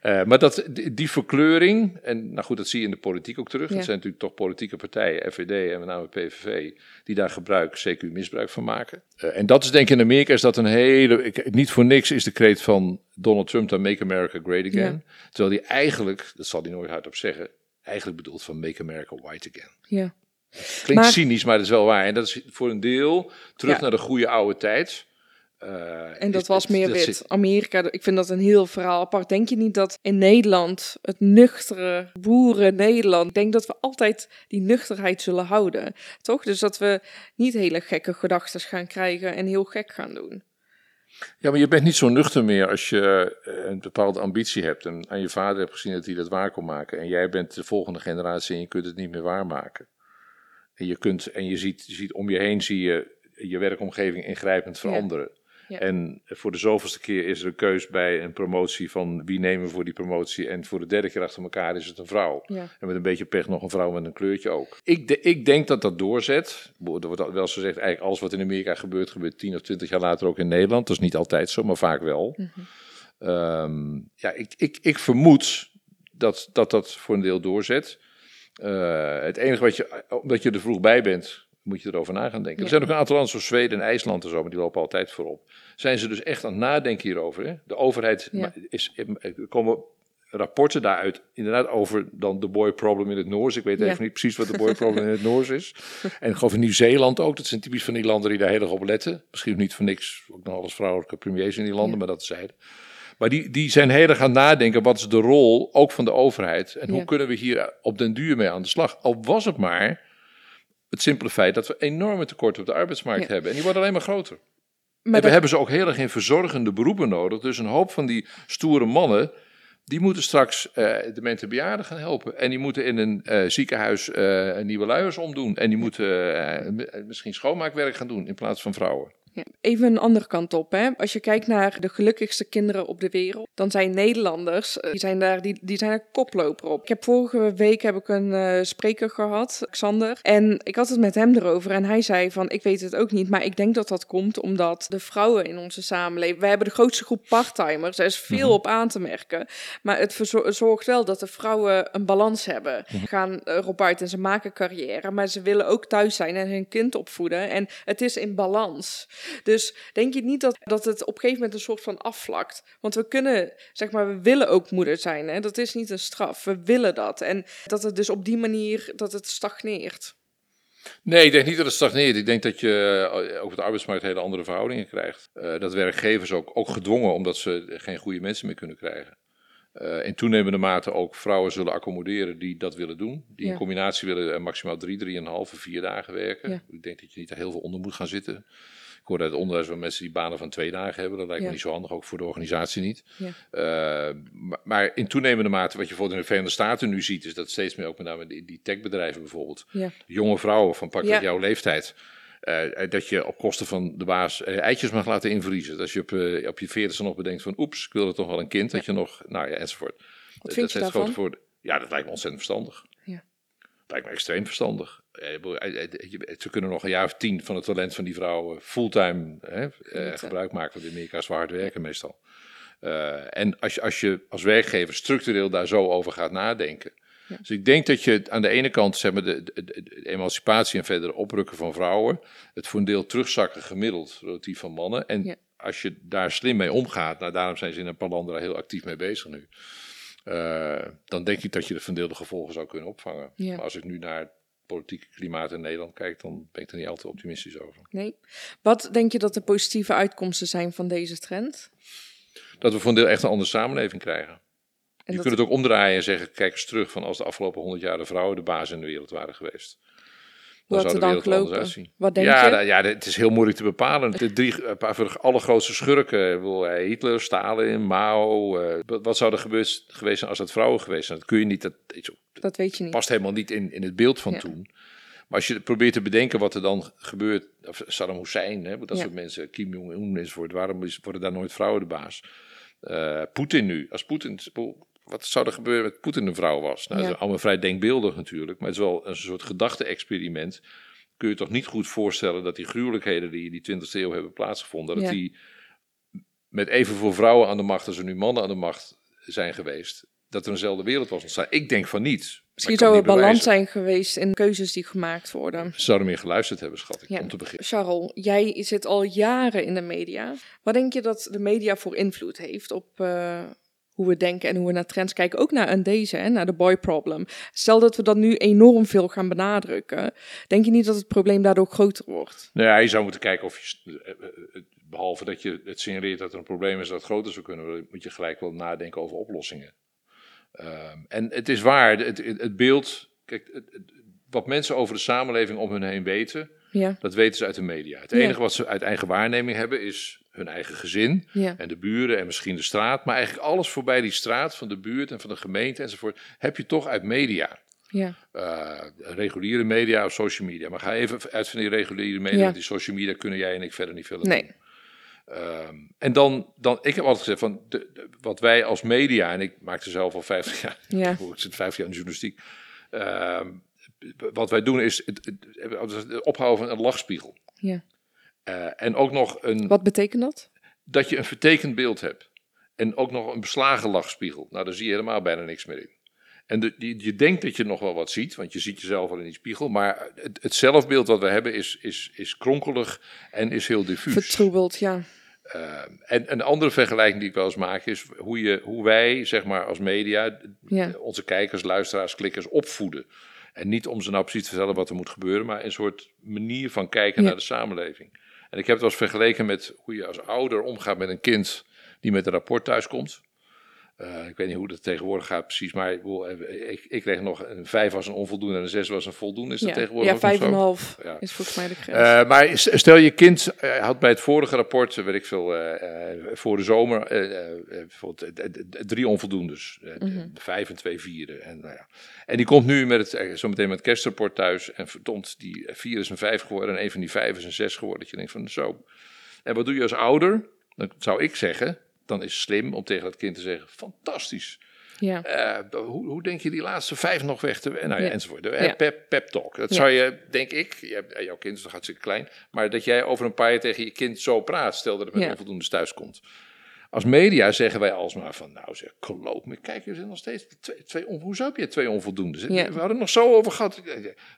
Eh, maar dat, die, die verkleuring, en nou goed, dat zie je in de politiek ook terug. Ja. Het zijn natuurlijk toch politieke partijen, FVD en met name PVV, die daar gebruik, CQ misbruik van maken. En dat is denk ik in Amerika is dat een hele, ik, niet voor niks is de kreet van Donald Trump dan Make America Great Again. Terwijl hij eigenlijk, dat zal hij nooit hardop zeggen, eigenlijk bedoelt van Make America White Again. ja. Klinkt Maar- cynisch, maar dat is wel waar. En dat is voor een deel terug Ja. naar de goede oude tijd. Eh, En dat is- was meer dat wit. zit- Amerika, ik vind dat een heel verhaal apart. Denk je niet dat in Nederland, het nuchtere boeren Nederland, ik denk dat we altijd die nuchterheid zullen houden. Toch? Dus dat we niet hele gekke gedachten gaan krijgen en heel gek gaan doen. Ja, maar je bent niet zo nuchter meer als je eh, een bepaalde ambitie hebt. En aan je vader hebt gezien dat hij dat waar kon maken. En jij bent de volgende generatie en je kunt het niet meer waarmaken. En je, kunt, en je, ziet, je ziet om je heen zie je je werkomgeving ingrijpend veranderen. Ja. En voor de zoveelste keer is er een keus bij een promotie van wie nemen we voor die promotie. En voor de derde keer achter elkaar is het een vrouw. Ja. En met een beetje pech nog een vrouw met een kleurtje ook. Ik, de- ik denk dat dat doorzet. Er wordt wel eens gezegd, eigenlijk alles wat in Amerika gebeurt, gebeurt 10 of 20 jaar later ook in Nederland. Dat is niet altijd zo, maar vaak wel. Ehm, ja, ik, ik, ik vermoed dat, dat dat voor een deel doorzet. Eh, het enige wat je, omdat je er vroeg bij bent, moet je erover na gaan denken. Ja. Er zijn ook een aantal landen zoals Zweden en IJsland en zo, maar die lopen altijd voorop. Zijn ze dus echt aan het nadenken hierover? Hè? De overheid Ja. is, er komen rapporten daaruit, inderdaad over dan de boy problem in het Noors. Ik weet Ja. even niet precies wat de boy problem in het Noors is. En ik geloof in Nieuw-Zeeland ook. Dat zijn typisch van die landen die daar heel erg op letten. Misschien niet voor niks, ook nog alles vrouwelijke premiers in die landen, maar dat zeiden. Maar die, die zijn heel erg aan het nadenken, wat is de rol ook van de overheid? En hoe kunnen we hier op den duur mee aan de slag? Al was het maar het simpele feit dat we enorme tekorten op de arbeidsmarkt Ja. hebben. En die worden alleen maar groter. Maar en we hebben ze ook heel erg in verzorgende beroepen nodig. Dus een hoop van die stoere mannen, die moeten straks eh demente bejaarden gaan helpen. En die moeten in een eh, ziekenhuis eh, nieuwe luiers omdoen. En die moeten misschien schoonmaakwerk gaan doen in plaats van vrouwen. Ja, Even een andere kant op. Hè. Als je kijkt naar de gelukkigste kinderen op de wereld, dan zijn Nederlanders, eh, die zijn daar, die, die zijn er koploper op. Ik heb vorige week heb ik een eh, spreker gehad, Xander, en ik had het met hem erover en hij zei van, ik weet het ook niet, maar ik denk dat dat komt omdat de vrouwen in onze samenleving, we hebben de grootste groep parttimers, er is veel Mhm. op aan te merken, maar het zorgt wel dat de vrouwen een balans hebben. Mhm. Ze gaan erop uit en ze maken carrière, maar ze willen ook thuis zijn en hun kind opvoeden en het is in balans. Dus denk je niet dat, dat het op een gegeven moment een soort van afvlakt? Want we kunnen, zeg maar, we willen ook moeder zijn. Hè? Dat is niet een straf. We willen dat. En dat het dus op die manier, dat het stagneert. Nee, ik denk niet dat het stagneert. Ik denk dat je eh, op de arbeidsmarkt hele andere verhoudingen krijgt. Eh, dat werkgevers ook, ook gedwongen, omdat ze geen goede mensen meer kunnen krijgen. Eh, in toenemende mate ook vrouwen zullen accommoderen die dat willen doen. Die Ja. in combinatie willen eh, maximaal drie, drieënhalve, vier dagen werken. Ja. Ik denk dat je niet daar heel veel onder moet gaan zitten. Ik hoor uit het onderwijs van mensen die banen van twee dagen hebben. Dat lijkt Ja. me niet zo handig, ook voor de organisatie niet. Eh, maar, maar in toenemende mate, wat je bijvoorbeeld in de Verenigde Staten nu ziet, is dat steeds meer ook met name die, die techbedrijven bijvoorbeeld jonge vrouwen van pak Ja. jouw leeftijd. Eh, dat je op kosten van de baas eh, eitjes mag laten invriezen. Dat je op, eh, op je veertigste nog bedenkt van oeps, ik wilde toch wel een kind. Dat je nog, nou ja, enzovoort. Wat vind je daarvan? grote voorde- Ja, dat lijkt me ontzettend verstandig. Ja. Lijkt me extreem verstandig. Eh, eh, eh, Ze kunnen nog een jaar of tien van het talent van die vrouwen fulltime hè, eh, gebruik maken. Want in Amerika is hard werken meestal. Eh, en als je, als je als werkgever structureel daar zo over gaat nadenken. Ja. Dus ik denk dat je aan de ene kant zeg maar, de, de, de- de emancipatie en verder oprukken van vrouwen. Het voor een deel terugzakken gemiddeld relatief van mannen. En Ja. als je daar slim mee omgaat, nou, daarom zijn ze in een paar landen daar heel actief mee bezig nu. eh, dan denk ik dat je de verdeelde gevolgen zou kunnen opvangen. Ja. Maar als ik nu naar het politieke klimaat in Nederland kijk, dan ben ik er niet altijd optimistisch over. Nee. Wat denk je dat de positieve uitkomsten zijn van deze trend? Dat we voor een deel echt een andere samenleving krijgen. Je dat, kunt het ook omdraaien en zeggen, kijk eens terug van als de afgelopen honderd jaar de vrouwen de baas in de wereld waren geweest. hoe had zou de dan wereld er anders gelopen? uitzien. Wat denk ja, je? nou, ja, het is heel moeilijk te bepalen. De drie een paar van de allergrootste schurken, eh, Hitler, Stalin, Mao. eh, wat- wat zou er gebeurd, geweest zijn als dat vrouwen geweest zijn? Dat kun je niet, dat, dat weet je niet. past helemaal niet in, in het beeld van Ja. toen. Maar als je probeert te bedenken wat er dan gebeurt, of Saddam Hussein, hè, dat Ja. soort mensen, Kim Jong-un enzovoort, waarom is, worden daar nooit vrouwen de baas? Eh, Poetin nu, als Poetin, wat zou er gebeuren met Poetin een vrouw was? Nou, Ja. dat is allemaal vrij denkbeeldig natuurlijk, maar het is wel een soort gedachte-experiment. Kun je toch niet goed voorstellen dat die gruwelijkheden die in die 20e eeuw hebben plaatsgevonden, dat die met evenveel vrouwen aan de macht als er nu mannen aan de macht zijn geweest, dat er eenzelfde wereld was ontstaan? Ik denk van niet. Misschien zou er balans zijn geweest in keuzes die gemaakt worden. Ze zouden meer geluisterd hebben, schat ik, Ja. om te beginnen. Charles, jij zit al jaren in de media. Wat denk je dat de media voor invloed heeft op eh, hoe we denken en hoe we naar trends kijken? Ook naar een deze, hè, naar de boy problem. Stel dat we dat nu enorm veel gaan benadrukken. Denk je niet dat het probleem daardoor groter wordt? Nou ja, je zou moeten kijken of je, eh, eh, eh, behalve dat je het signaleert dat er een probleem is dat groter zou kunnen moet je gelijk wel nadenken over oplossingen. Ehm, en het is waar, het, het, beeld, kijk, wat mensen over de samenleving om hun heen weten, Ja, dat weten ze uit de media. Het Ja. enige wat ze uit eigen waarneming hebben is hun eigen gezin ja, en de buren en misschien de straat. Maar eigenlijk alles voorbij die straat, van de buurt en van de gemeente enzovoort, heb je toch uit media. ja, Eh, reguliere media of social media. Maar ga even uit van die reguliere media. Want Die social media kunnen jij en ik verder niet veel aan Nee. doen. Ehm, en dan, dan, ik heb altijd gezegd van de, de- wat wij als media, en ik maakte zelf al 50 jaar, ja, ik zit 50 jaar in de journalistiek. Ehm, wat wij doen is het, het, het ophouden van een lachspiegel. ja. Eh, en ook nog een, Wat betekent dat? dat je een vertekend beeld hebt. En ook nog een beslagen lachspiegel. Nou, daar zie je helemaal bijna niks meer in. En de, die, je denkt dat je nog wel wat ziet, want je ziet jezelf al in die spiegel. Maar het, het zelfbeeld wat we hebben is, is, is kronkelig en is heel diffuus. Vertroebeld, ja. Eh, en een andere vergelijking die ik wel eens maak is hoe, je, hoe wij, zeg maar, als media, Ja. onze kijkers, luisteraars, klikkers opvoeden. En niet om ze nou precies te vertellen wat er moet gebeuren, maar een soort manier van kijken Ja. naar de samenleving. En ik heb het wel eens vergeleken met hoe je als ouder omgaat met een kind die met een rapport thuiskomt. Eh, ik weet niet hoe dat tegenwoordig gaat precies, maar ik, eh, ik, ik kreeg nog een vijf was een onvoldoende en een zes was een voldoende. Is dat Ja, tegenwoordig ja ook nog vijf en een zo? half Ja. is volgens mij de grens. Eh, maar stel je kind had bij het vorige rapport, weet ik veel, voor de zomer, bijvoorbeeld drie onvoldoendes. Mhm. Vijf en twee vierde. En, nou ja. en die komt nu met het, zometeen met het kerstrapport thuis. En verdomd, die vier is een vijf geworden en een van die vijf is een zes geworden. Dat je denkt van zo. En wat doe je als ouder? Dan zou ik zeggen, dan is het slim om tegen dat kind te zeggen, fantastisch. ja. Eh, hoe, hoe denk je die laatste vijf nog weg te... Nou ja, Ja. enzovoort. De Ja. pep, pep talk. Dat zou je, denk ik... Je eh, jouw kind is nog hartstikke klein. Maar dat jij over een paar jaar tegen je kind zo praat. Stel dat het met onvoldoende thuis komt. Als media zeggen wij alsmaar van... Nou zeg, geloof me. Kijk, er zijn nog steeds twee... twee hoezo heb je twee onvoldoendes? Ja. We hadden het nog zo over gehad.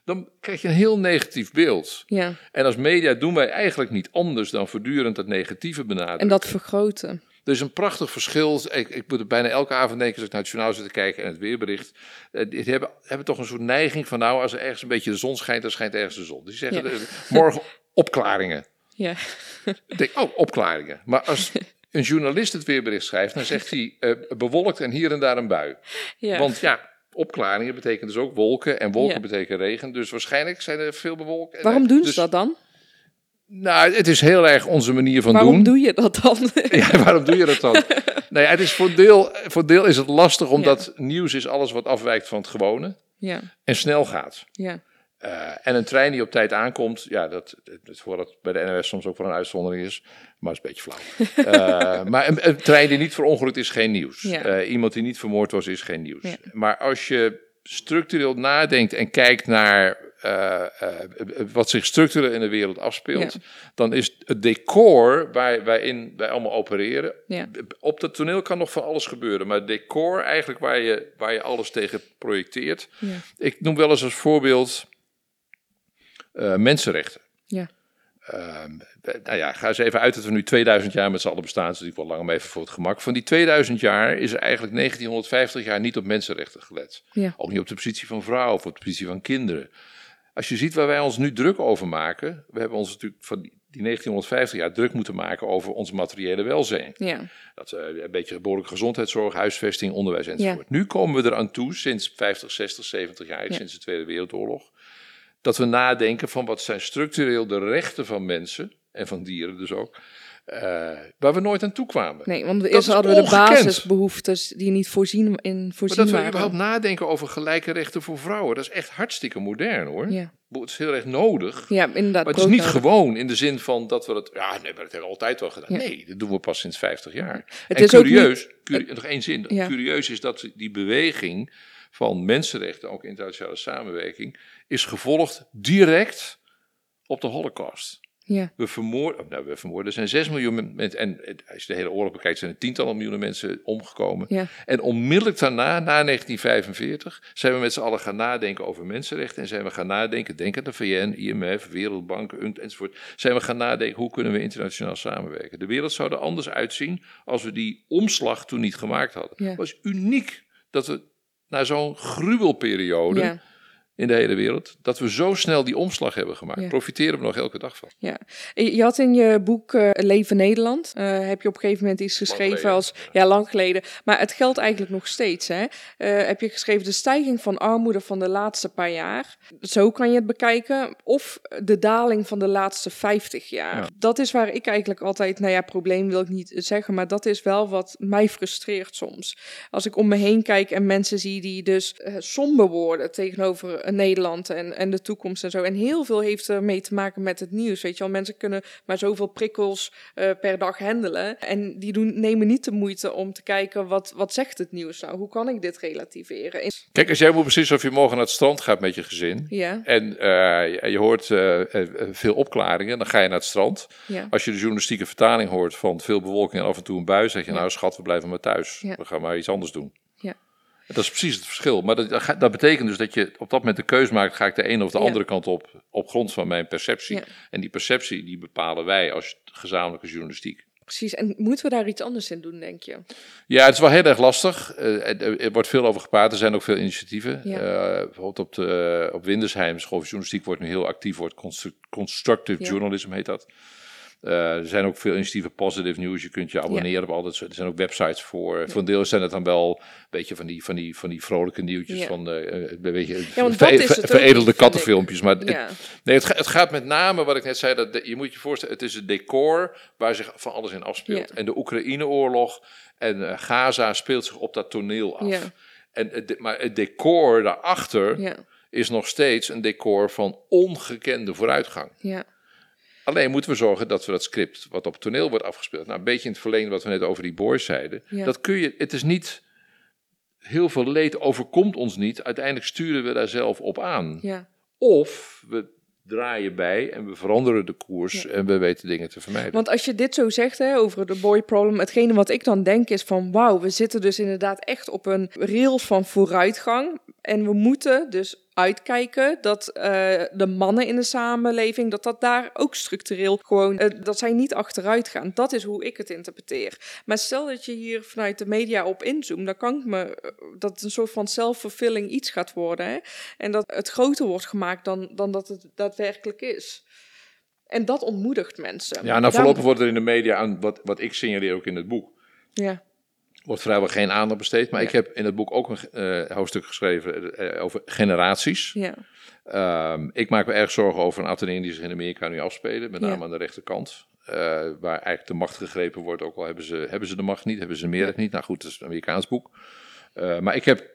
Dan krijg je een heel negatief beeld. ja. En als media doen wij eigenlijk niet anders... dan voortdurend dat negatieve benadrukken. En dat vergroten. Er is een prachtig verschil. Ik, ik moet er bijna elke avond denken als ik naar het journaal zit te kijken en het weerbericht. Eh, die hebben, hebben toch een soort neiging van nou, als er ergens een beetje de zon schijnt, dan schijnt ergens de zon. Die zeggen Ja. morgen opklaringen. Ja, Ik denk, oh, opklaringen. Maar als een journalist het weerbericht schrijft, dan zegt hij eh, bewolkt en hier en daar een bui. ja. Want ja, opklaringen betekent dus ook wolken en wolken Ja. betekenen regen. Dus waarschijnlijk zijn er veel bewolkt. Waarom doen ze Dus, dat dan? Nou, het is heel erg onze manier van Waarom doen. doe je dat dan? Ja, waarom doe je dat dan? nou ja, het is voor deel, voor deel is het lastig, omdat nieuws is alles wat afwijkt van het gewone ja, en snel gaat. ja, Eh, en een trein die op tijd aankomt, ja, dat, dat, voor dat bij de NOS soms ook wel een uitzondering is, maar is een beetje flauw. Eh, maar een, een trein die niet verongelukt is geen nieuws. Ja. Eh, iemand die niet vermoord was is geen nieuws. Maar als je structureel nadenkt en kijkt naar eh, eh, wat zich structureel in de wereld afspeelt, Ja. dan is het decor waar, waarin wij allemaal opereren. ja, Op dat toneel kan nog van alles gebeuren, maar het decor eigenlijk waar je, waar je alles tegen projecteert. ja, Ik noem wel eens als voorbeeld eh, mensenrechten. ja, Ehm, nou ja, ga eens even uit dat we nu 2000 jaar met z'n allen bestaan. Dat is natuurlijk wel lang, maar even voor het gemak. Van die 2000 jaar is er eigenlijk 1950 jaar niet op mensenrechten gelet. Ook niet op de positie van vrouwen of op de positie van kinderen. Als je ziet waar wij ons nu druk over maken. We hebben ons natuurlijk van die die 1950 jaar druk moeten maken over ons materiële welzijn. ja, Dat, eh, een beetje behoorlijke gezondheidszorg, huisvesting, onderwijs enzovoort. Nu komen we eraan toe, sinds 50, 60, 70 jaar, Ja. sinds de Tweede Wereldoorlog, dat we nadenken van wat zijn structureel de rechten van mensen, en van dieren dus ook, eh, waar we nooit aan toe kwamen. Nee, want Dat eerst hadden we de basisbehoeftes die niet voorzien, in Maar voorzien dat we überhaupt nadenken over gelijke rechten voor vrouwen, dat is echt hartstikke modern hoor. Ja. Het is heel erg nodig. ja, inderdaad. Maar het is niet gewoon in de zin van dat we het. Ja, nee, maar dat hebben we altijd wel gedaan. Ja. Nee, dat doen we pas sinds 50 jaar. Het en is ook curieus, curi- nog één zin. Ja. Curieus is dat die beweging van mensenrechten, ook internationale samenwerking, is gevolgd direct op de Holocaust. Ja, We vermoorden, nou, we vermoorden, er zijn 6 miljoen mensen, en als je de hele oorlog bekijkt, zijn er tientallen miljoenen mensen omgekomen. ja, En onmiddellijk daarna, na 1945, zijn we met z'n allen gaan nadenken over mensenrechten. En zijn we gaan nadenken, denk aan de VN, IMF, Wereldbank enzovoort. Zijn we gaan nadenken, hoe kunnen we internationaal samenwerken? De wereld zou er anders uitzien als we die omslag toen niet gemaakt hadden. Ja. Het was uniek dat we na zo'n gruwelperiode ja. In de hele wereld, dat we zo snel die omslag hebben gemaakt. Ja. Profiteren we nog elke dag van. Ja, je had in je boek eh, Leven Nederland, eh, heb je op een gegeven moment iets geschreven als, ja, lang geleden, maar het geldt eigenlijk nog steeds. Hè? Eh, heb je geschreven de stijging van armoede van de laatste paar jaar, zo kan je het bekijken, of de daling van de laatste 50 jaar. Ja. Dat is waar ik eigenlijk altijd, nou ja, probleem wil ik niet zeggen, maar dat is wel wat mij frustreert soms. Als ik om me heen kijk en mensen zie die dus somber worden tegenover Nederland en, en de toekomst en zo. En heel veel heeft ermee te maken met het nieuws. Weet je wel, mensen kunnen maar zoveel prikkels eh, per dag handelen. En die doen, nemen niet de moeite om te kijken wat, wat zegt het nieuws nou? Hoe kan ik dit relativeren? In- Kijk, als jij moet beslissen of je morgen naar het strand gaat met je gezin. Ja, En eh, je, je hoort eh, eh, veel opklaringen, dan ga je naar het strand. ja, Als je de journalistieke vertaling hoort van veel bewolking en af en toe een bui, zeg je Ja. nou schat, we blijven maar thuis. We gaan maar iets anders doen. Dat is precies het verschil. Maar dat, dat betekent dus dat je op dat moment de keus maakt, ga ik de ene of de Ja. andere kant op, op grond van mijn perceptie. Ja. En die perceptie die bepalen wij als gezamenlijke journalistiek. precies. En moeten we daar iets anders in doen, denk je? Ja, het is wel heel erg lastig. Eh, er, er wordt veel over gepraat. Er zijn ook veel initiatieven. Ja. Eh, bijvoorbeeld op, de, op Windersheim, School voor Journalistiek, wordt nu heel actief. Wordt constru- constructive journalism heet dat. Eh, er zijn ook veel initiatieven, positive news. Je kunt je abonneren op al dat soort. Er zijn ook websites voor. Voor een deel zijn het dan wel een beetje van die, van die, van die vrolijke nieuwtjes. Ja. Van eh, een beetje ver- ver- ook veredelde kattenfilmpjes. Maar het, Nee, het, het gaat met name, wat ik net zei, dat de- je moet je voorstellen, het is het decor waar zich van alles in afspeelt. En de Oekraïne-oorlog en eh, Gaza speelt zich op dat toneel af. En maar het decor daarachter is nog steeds een decor van ongekende vooruitgang. ja, Alleen moeten we zorgen dat we dat script wat op toneel wordt afgespeeld, nou een beetje in het verlengde wat we net over die boys zeiden, Ja. dat kun je, het is niet, heel veel leed overkomt ons niet, uiteindelijk sturen we daar zelf op aan. ja. Of we draaien bij en we veranderen de koers Ja. en we weten dingen te vermijden. Want als je dit zo zegt hè, over de boy problem, hetgene wat ik dan denk is van wauw, we zitten dus inderdaad echt op een rails van vooruitgang. En we moeten dus uitkijken dat eh, de mannen in de samenleving, dat dat daar ook structureel gewoon, eh, dat zij niet achteruit gaan. Dat is hoe ik het interpreteer. Maar stel dat je hier vanuit de media op inzoomt, dan kan ik me, eh, dat het een soort van self-fulfilling iets gaat worden. Hè? En dat het groter wordt gemaakt dan, dan dat het daadwerkelijk is. En dat ontmoedigt mensen. ja, nou voorlopig wordt er in de media aan, wat, wat ik signaleer ook in het boek, Ja, wordt vrijwel geen aandacht besteed. Maar Ja. ik heb in het boek ook een eh, hoofdstuk geschreven eh, over generaties. ja, Ehm, ik maak me erg zorgen over een aantal dingen die zich in Amerika nu afspelen, met Ja. name aan de rechterkant. eh, waar eigenlijk de macht gegrepen wordt, ook al hebben ze, hebben ze de macht niet, hebben ze de meerderheid niet. Nou goed, dat is een Amerikaans boek. Maar ik heb,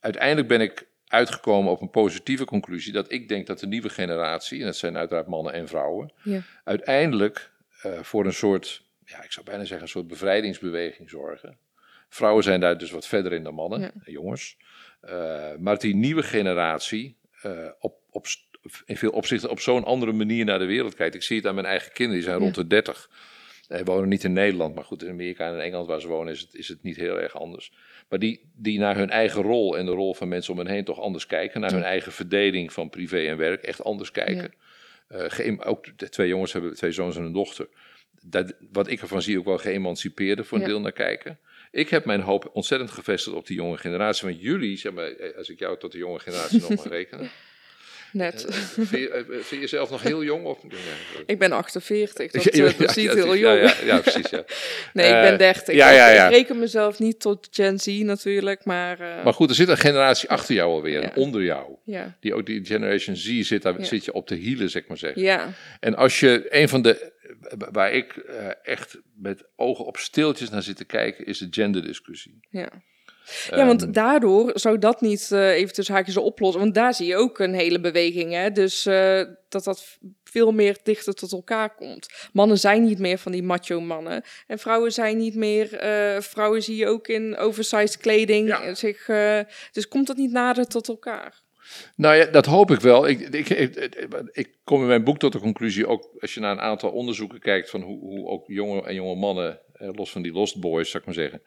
uiteindelijk ben ik uitgekomen op een positieve conclusie, dat ik denk dat de nieuwe generatie, en dat zijn uiteraard mannen en vrouwen, ja, uiteindelijk voor een soort, ja, ik zou bijna zeggen, een soort bevrijdingsbeweging zorgen. Vrouwen zijn daar dus wat verder in dan mannen, Ja. jongens. Eh, maar die nieuwe generatie eh, op, op, in veel opzichten op zo'n andere manier naar de wereld kijkt. Ik zie het aan mijn eigen kinderen, die zijn Ja. rond de 30. Zij wonen niet in Nederland, maar goed, in Amerika en in Engeland waar ze wonen is het, is het niet heel erg anders. Maar die, die naar hun eigen rol en de rol van mensen om hen heen toch anders kijken. Naar hun eigen verdeling van privé en werk echt anders kijken. Eh, ook de twee jongens hebben twee zoons en een dochter. Dat, wat ik ervan zie, ook wel geëmancipeerde voor een Ja. deel naar kijken. Ik heb mijn hoop ontzettend gevestigd op die jonge generatie. Want jullie, zeg maar, eh, als ik jou tot de jonge generatie nog mag rekenen. net. eh, vind, je, eh, vind je jezelf nog heel jong? Of, ik ben 48, dat, Ja, eh, is niet ja, heel jong. Ja, precies. Ja. Nee, ik Eh, ben 30. ja, ja, ja. Ik reken mezelf niet tot Gen Z natuurlijk, maar, eh, Maar goed, er zit een generatie achter jou alweer, en onder jou. ja. Die ook die Generation Z zit, daar zit je op de hielen, zeg maar zeggen. Ja, En als je een van de waar ik eh, echt met ogen op stiltjes naar zit te kijken, is de genderdiscussie. Ja. Ja, want Ehm, daardoor zou dat niet eh, even tussen haakjes oplossen. Want daar zie je ook een hele beweging. Hè? Dus eh, dat dat veel meer dichter tot elkaar komt. Mannen zijn niet meer van die macho mannen. En vrouwen zijn niet meer... eh, vrouwen zie je ook in oversized kleding. Ja. Zich, dus komt dat niet nader tot elkaar? Nou ja, dat hoop ik wel. Ik, ik, ik, ik kom in mijn boek tot de conclusie, ook als je naar een aantal onderzoeken kijkt van hoe, hoe ook jonge en jonge mannen, los van die lost boys, zou ik maar zeggen,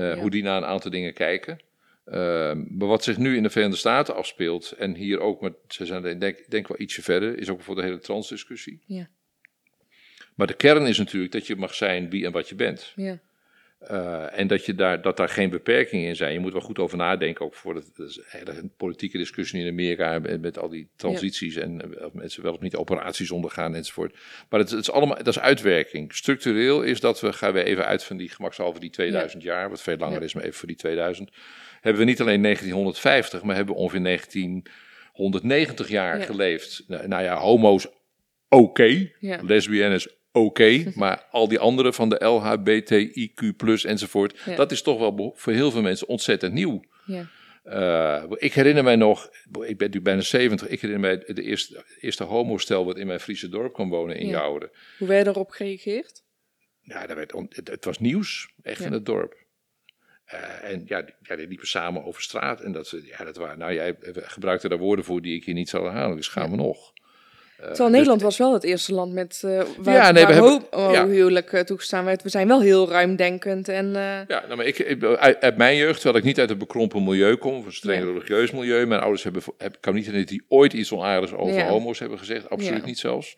Ja. hoe die naar een aantal dingen kijken. Ehm, maar wat zich nu in de Verenigde Staten afspeelt, en hier ook, maar ze zijn denk, denk wel ietsje verder, is ook bijvoorbeeld de hele transdiscussie. Ja. Maar de kern is natuurlijk dat je mag zijn wie en wat je bent. Ja. Uh, en dat, je daar, dat daar geen beperkingen in zijn. Je moet wel goed over nadenken, ook voor de, de politieke discussie in Amerika met, met al die transities en of mensen wel of niet operaties ondergaan enzovoort. Maar het, het, is allemaal, dat is uitwerking. Structureel is dat we, gaan we even uit van die gemakshalve die 2000 ja. jaar, wat veel langer ja. is, maar even voor die 2000, hebben we niet alleen 1950, maar hebben we ongeveer 1990 jaar ja. geleefd. Nou, nou, ja, homo's oké, okay. lesbiennes oké, okay, maar al die andere van de LHBTIQ plus enzovoort, ja. dat is toch wel voor heel veel mensen ontzettend nieuw. Ja. Uh, ik herinner mij nog, ik ben nu bijna 70, ik herinner mij de eerste, eerste homostel wat in mijn Friese dorp kwam wonen in ja. Jouden. Hoe werd erop gereageerd? Ja, dat werd het, het, was nieuws, echt ja. in het dorp. Uh, en ja, ja, die liepen samen over straat en dat, ja, dat waren, nou jij gebruikte daar woorden voor die ik hier niet zal herhalen, dus gaan we nog. Uh, Terwijl Nederland dus, was wel het eerste land met uh, waar, ja, nee, waar homohuwelijk ja. toegestaan werd. We zijn wel heel ruimdenkend. En, uh... Ja, nou, maar ik, ik, uit, uit, mijn jeugd, terwijl ik niet uit een bekrompen milieu kom, of een streng religieus milieu. Mijn ouders hebben, heb, kan niet herinneren die ooit iets onaardigs over ja. homo's hebben gezegd. Absoluut niet zelfs.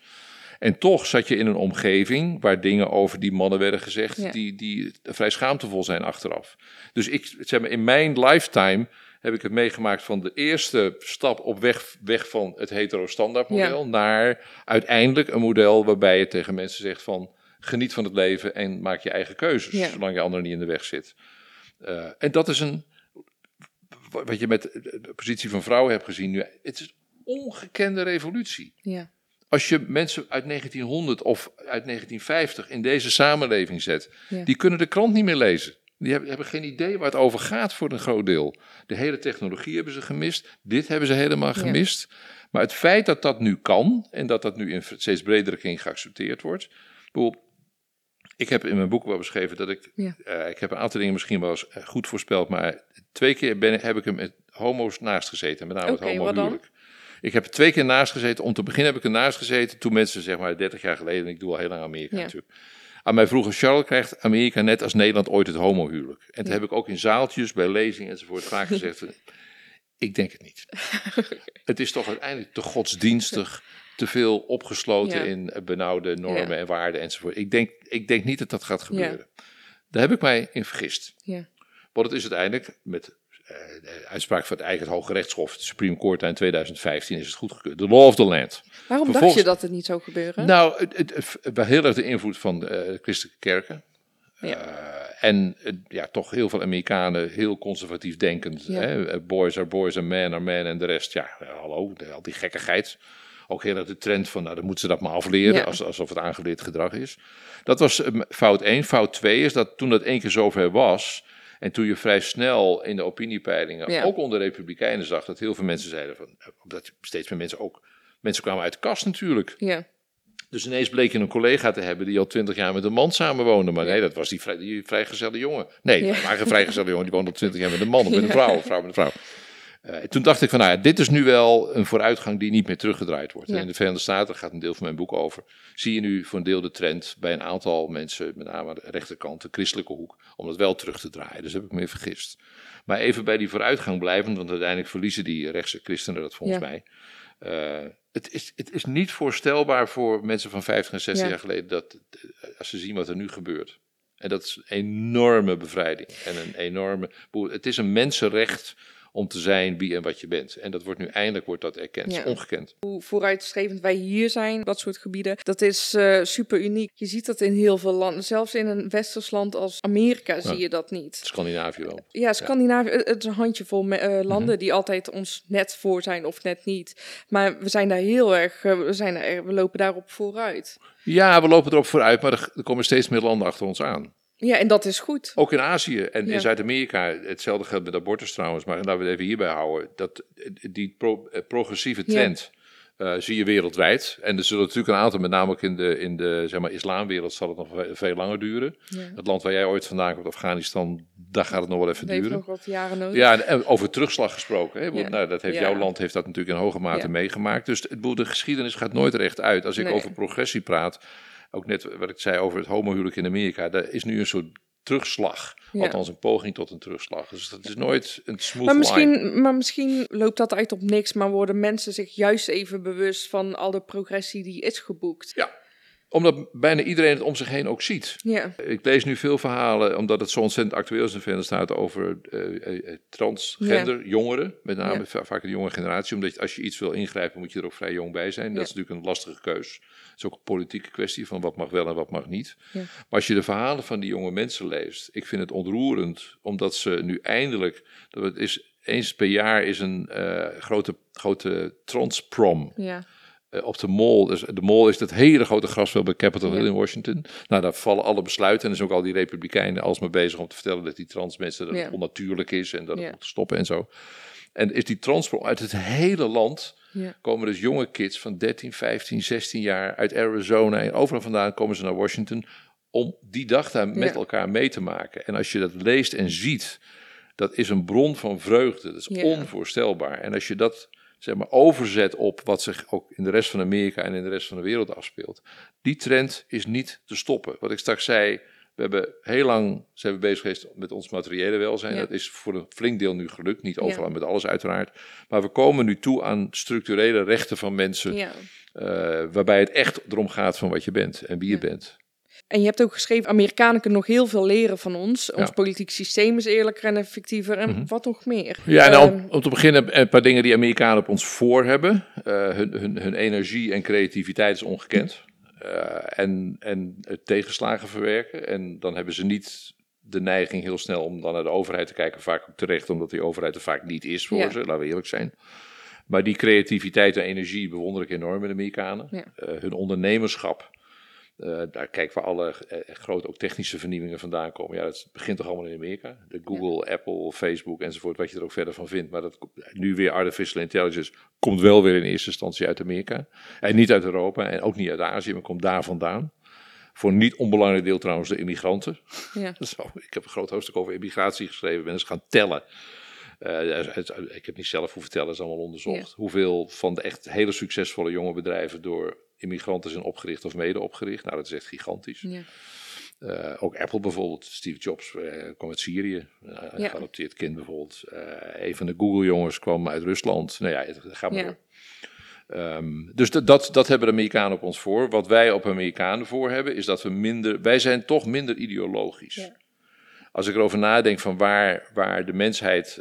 En toch zat je in een omgeving waar dingen over die mannen werden gezegd die, die vrij schaamtevol zijn achteraf. Dus ik, zeg maar, in mijn lifetime heb ik het meegemaakt van de eerste stap op weg, weg van het hetero-standaardmodel ja. naar uiteindelijk een model waarbij je tegen mensen zegt van geniet van het leven en maak je eigen keuzes, ja. zolang je anderen niet in de weg zit. Uh, en dat is een, wat je met de positie van vrouwen hebt gezien nu, het is een ongekende revolutie. Ja. Als je mensen uit 1900 of uit 1950 in deze samenleving zet, die kunnen de krant niet meer lezen. Die hebben, geen idee waar het over gaat voor een groot deel. De hele technologie hebben ze gemist. Dit hebben ze helemaal gemist. Ja. Maar het feit dat dat nu kan en dat dat nu in steeds bredere kring geaccepteerd wordt. Ik heb in mijn boek wel beschreven dat ik. Ja. Uh, ik heb een aantal dingen misschien wel eens goed voorspeld. Maar twee keer ben, heb ik hem met homo's naast gezeten. Met name okay, het homohuwelijk. Ik heb er twee keer naast gezeten. Om te beginnen heb ik er naast gezeten. Toen mensen, zeg maar 30 jaar geleden. En ik doe al heel lang Amerika ja. natuurlijk aan mij vroegen, Charles, krijgt Amerika net als Nederland ooit het homohuwelijk? En toen ja. heb ik ook in zaaltjes, bij lezingen enzovoort vaak gezegd, ik denk het niet. het is toch uiteindelijk te godsdienstig, te veel opgesloten ja. in benauwde normen ja. en waarden enzovoort. Ik denk, ik denk niet dat dat gaat gebeuren. Daar heb ik mij in vergist. Want het is uiteindelijk met de uitspraak van het eigen Hoge Rechtshof, het Supreme Court in 2015, is het goedgekeurd. De law of the land. Waarom dacht je dat het niet zou gebeuren? Nou, het, het, het, het heel erg de invloed van de christelijke kerken. Ja. Uh, en ja, toch heel veel Amerikanen heel conservatief denkend. Ja. Hè? Boys are boys and men are men en de rest, ja, hallo, al die gekkigheid. Ook heel erg de trend van, nou, dan moeten ze dat maar afleren, ja. alsof het aangeleerd gedrag is. Dat was fout 1. Fout 2 is dat toen dat één keer zover was, en toen je vrij snel in de opiniepeilingen, ja. ook onder republikeinen zag, dat heel veel mensen zeiden van, dat steeds meer mensen ook, mensen kwamen uit de kast natuurlijk. Ja. Dus ineens bleek je een collega te hebben die al twintig jaar met een man samenwoonde. Maar nee, dat was die, vrij, die vrijgezelle jongen. Nee, ja. waren geen vrijgezelle jongen, die woonde al twintig jaar met een man of met een vrouw, of vrouw met een vrouw. Uh, toen dacht ik van, nou ja, dit is nu wel een vooruitgang die niet meer teruggedraaid wordt. Ja. En in de Verenigde Staten, gaat een deel van mijn boek over, zie je nu voor een deel de trend bij een aantal mensen, met name aan de rechterkant, de christelijke hoek, om dat wel terug te draaien. Dus heb ik me vergist. Maar even bij die vooruitgang blijvend, want uiteindelijk verliezen die rechtse christenen dat volgens ja. mij. Uh, het, is, het is niet voorstelbaar voor mensen van 50 en 60 ja. jaar geleden, dat als ze zien wat er nu gebeurt. En dat is een enorme bevrijding. En een enorme. Het is een mensenrecht om te zijn wie en wat je bent. En dat wordt nu eindelijk wordt dat erkend, Ja. ongekend. Hoe vooruitstrevend wij hier zijn, dat soort gebieden, dat is eh, super uniek. Je ziet dat in heel veel landen. Zelfs in een westers land als Amerika zie je dat niet. Scandinavië wel. Ja, Scandinavië, het het is een handjevol me- eh, landen Mhm. die altijd ons net voor zijn of net niet. Maar we zijn daar heel erg, eh, we, zijn daar, we lopen daarop vooruit. Ja, we lopen erop vooruit, maar er, er komen steeds meer landen achter ons aan. Ja, en dat is goed. Ook in Azië en Ja. in Zuid-Amerika. Hetzelfde geldt met abortus trouwens, maar laten we het even hierbij houden. Dat, die pro- eh, progressieve Ja. trend eh, zie je wereldwijd. En er zullen natuurlijk een aantal, met name ook in de, in de zeg maar, islamwereld, zal het nog ve- veel langer duren. Ja. Het land waar jij ooit vandaan komt, Afghanistan, daar gaat het nog wel even heeft duren. nog wat jaren nodig. Ja, en- over terugslag gesproken. Hè? Want, nou, dat heeft. Jouw land heeft dat natuurlijk in hoge mate meegemaakt. Dus het, de geschiedenis gaat nooit recht uit. Als ik Nee. over progressie praat, ook net wat ik zei over het homohuwelijk in Amerika, daar is nu een soort terugslag. Ja. Althans, een poging tot een terugslag. Dus dat is nooit een smooth Maar line. misschien, maar misschien loopt dat uit op niks, maar worden mensen zich juist even bewust van al de progressie die is geboekt. Ja, omdat bijna iedereen het om zich heen ook ziet. Ja, Ik lees nu veel verhalen, omdat het zo ontzettend actueel is in de Verenigde Staten, over eh, transgender jongeren. Met name Ja. vaak de jonge generatie. Omdat je- als je iets wil ingrijpen, moet je er ook vrij jong bij zijn. Dat is natuurlijk een lastige keus. Is ook een politieke kwestie van wat mag wel en wat mag niet. Ja. Maar als je de verhalen van die jonge mensen leest, ik vind het ontroerend, omdat ze nu eindelijk, dat het is, eens per jaar is een eh, grote, grote transprom ja, eh, op de mall. Dus de mall is dat hele grote grasveld bij Capitol Hill Ja. in Washington. Nou, daar vallen alle besluiten. En zijn ook al die republikeinen alsmaar bezig om te vertellen dat die trans mensen dat Ja. het onnatuurlijk is en dat het Ja. moet stoppen en zo. En is die transport uit het hele land ja, komen dus jonge kids van 13, 15, 16 jaar uit Arizona en overal vandaan komen ze naar Washington om die dag daar met Ja. elkaar mee te maken. En als je dat leest en ziet, dat is een bron van vreugde. Dat is Ja. onvoorstelbaar. En als je dat zeg maar overzet op wat zich ook in de rest van Amerika en in de rest van de wereld afspeelt, die trend is niet te stoppen. Wat ik straks zei, we hebben heel lang zijn we bezig geweest met ons materiële welzijn. Ja. Dat is voor een flink deel nu gelukt, niet overal Ja. met alles uiteraard. Maar we komen nu toe aan structurele rechten van mensen, ja. eh, waarbij het echt erom gaat van wat je bent en wie je bent. En je hebt ook geschreven, Amerikanen kunnen nog heel veel leren van ons. Ons politiek systeem is eerlijker en effectiever en Mhm. wat nog meer. Ja, Ehm, om, om te beginnen een paar dingen die Amerikanen op ons voor hebben. Eh, hun, hun, hun energie en creativiteit is ongekend. Eh, en, en het tegenslagen verwerken. En dan hebben ze niet de neiging heel snel om dan naar de overheid te kijken. Vaak ook terecht, omdat die overheid er vaak niet is voor Ja. ze, laten we eerlijk zijn. Maar die creativiteit en energie bewonder ik enorm in de Amerikanen. Ja. Eh, hun ondernemerschap. Eh, daar kijk waar alle eh, grote ook technische vernieuwingen vandaan komen. Ja, dat begint toch allemaal in Amerika. De Google, Apple, Facebook enzovoort, wat je er ook verder van vindt. Maar dat nu weer artificial intelligence komt wel weer in eerste instantie uit Amerika. En niet uit Europa en ook niet uit Azië, maar komt daar vandaan. Voor een niet onbelangrijk deel trouwens de immigranten. ja. Zo, ik heb een groot hoofdstuk over immigratie geschreven. Ben eens gaan tellen. Eh, ik heb niet zelf hoeven tellen, is allemaal onderzocht. Hoeveel van de echt hele succesvolle jonge bedrijven door immigranten zijn opgericht of mede opgericht. Nou, dat is echt gigantisch. ja. Eh, ook Apple bijvoorbeeld, Steve Jobs eh, kwam uit Syrië, uh, Ja. geadopteerd kind bijvoorbeeld. Een van de Google-jongens kwam uit Rusland. Nou ja, het gaat maar Ja. door. Ehm, dus dat, dat, dat hebben de Amerikanen op ons voor. Wat wij op Amerikanen voor hebben, is dat we minder, wij zijn toch minder ideologisch. Ja. Als ik erover nadenk van waar, waar de mensheid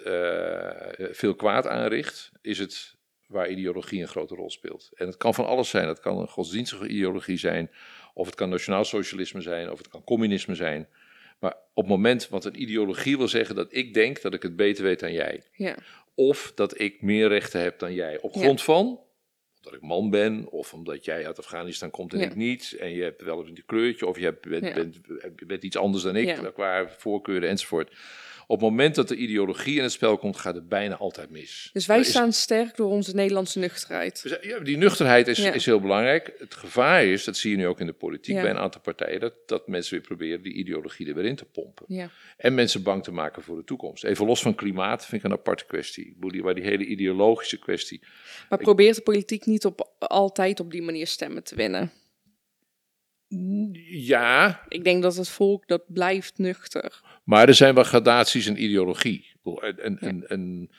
veel kwaad aanricht, is het waar ideologie een grote rol speelt. En het kan van alles zijn. Het kan een godsdienstige ideologie zijn, of het kan nationaal socialisme zijn, of het kan communisme zijn. Maar op het moment, want een ideologie wil zeggen dat ik denk dat ik het beter weet dan jij. ja. Of dat ik meer rechten heb dan jij. Op Ja. grond van dat ik man ben, of omdat jij uit Afghanistan komt en Ja. ik niet. En je hebt wel een kleurtje, of je hebt, bent, bent, iets anders dan ik, qua voorkeuren enzovoort. Op het moment dat de ideologie in het spel komt, gaat het bijna altijd mis. Dus wij is- staan sterk door onze Nederlandse nuchterheid. Ja, die nuchterheid is, Ja. is heel belangrijk. Het gevaar is, dat zie je nu ook in de politiek Ja. bij een aantal partijen, dat, dat mensen weer proberen die ideologie er weer in te pompen. Ja. En mensen bang te maken voor de toekomst. Even los van klimaat vind ik een aparte kwestie. Waar die hele ideologische kwestie. Maar probeert de politiek niet op, altijd op die manier stemmen te winnen? Ja, Ik denk dat het volk dat blijft nuchter. Maar er zijn wel gradaties in ideologie. Een, een, een, een,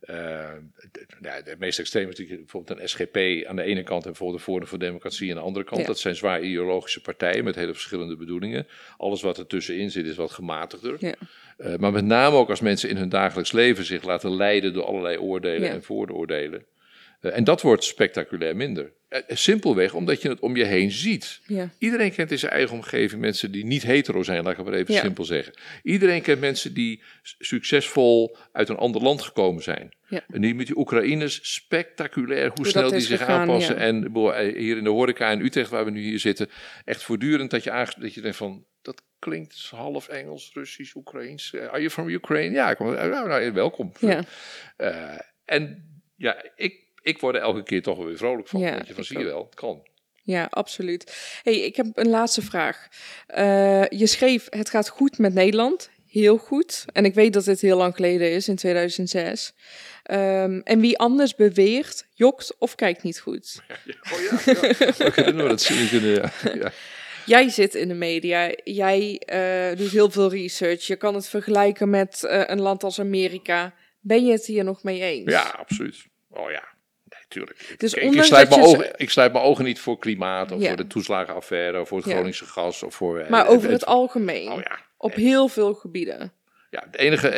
eh, de, nou, de meest extreme is natuurlijk bijvoorbeeld een SGP aan de ene kant en bijvoorbeeld de Forum voor Democratie aan de andere kant. Ja. Dat zijn zwaar ideologische partijen met hele verschillende bedoelingen. Alles wat er tussenin zit is wat gematigder. Ja. Eh, maar met name ook als mensen in hun dagelijks leven zich laten leiden door allerlei oordelen Ja. en vooroordelen. Eh, en dat wordt spectaculair minder. Eh, simpelweg omdat je het om je heen ziet. Ja. Iedereen kent in zijn eigen omgeving mensen die niet hetero zijn, laat ik het maar even Ja. simpel zeggen. Iedereen kent mensen die succesvol uit een ander land gekomen zijn. Ja. En die met die Oekraïners, spectaculair hoe, Hoe snel die zich gegaan, aanpassen. En eh, hier in de horeca in Utrecht, waar we nu hier zitten, echt voortdurend dat je, dat je denkt van, dat klinkt half Engels, Russisch, Oekraïens. Eh, Are you from Ukraine? Ja, ik kom, eh, nou, nou, welkom. Ja. Eh, en ja, ik, ik word er elke keer toch wel weer vrolijk van. Ja, denk je van, zie je wel, het kan. Ja, absoluut. hey, ik heb een laatste vraag. Eh, je schreef, het gaat goed met Nederland. Heel goed. En ik weet dat dit heel lang geleden is, in 2006. Ehm, en wie anders beweert, jokt of kijkt niet goed. Oh ja, ja. we kunnen dat zien. Kunnen, ja. Ja. Jij zit in de media, jij eh, doet heel veel research. Je kan het vergelijken met eh, een land als Amerika. Ben je het hier nog mee eens? ja, absoluut. Oh ja, tuurlijk. Dus ik, ik, sluit mijn ogen, ik sluit mijn ogen niet voor klimaat of Ja. voor de toeslagenaffaire of voor het Ja. Groningse gas. Of voor, eh, Maar eh, over het algemeen, Oh ja. op heel veel gebieden. Ja, het enige,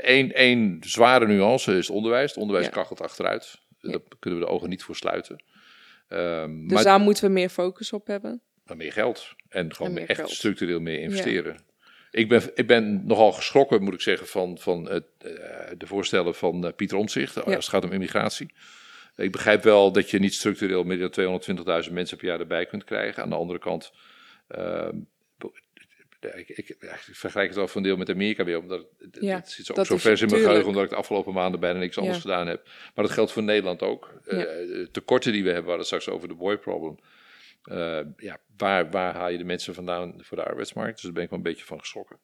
één, één zware nuance is het onderwijs. Het onderwijs kachelt achteruit. Daar kunnen we de ogen niet voor sluiten. Ehm, Dus maar, daar moeten we meer focus op hebben. maar meer geld. En gewoon En meer echt geld. structureel meer investeren. Ik, ben, ik ben nogal geschrokken, moet ik zeggen, van, van het, eh, de voorstellen van eh, Pieter Omtzigt. als het gaat om immigratie. Ik begrijp wel dat je niet structureel meer dan 220.000 mensen per jaar erbij kunt krijgen. Aan de andere kant, ehm, ik, ik, vergelijk het wel van deel met Amerika weer, omdat het, Ja, het zit ook zo vers in mijn geheugen, omdat ik de afgelopen maanden bijna niks anders Ja. gedaan heb. Maar dat geldt voor Nederland ook. Eh, de tekorten die we hebben, we hadden het straks over de boy problem. Eh, ja, waar, waar haal je de mensen vandaan voor de arbeidsmarkt? Dus daar ben ik wel een beetje van geschrokken.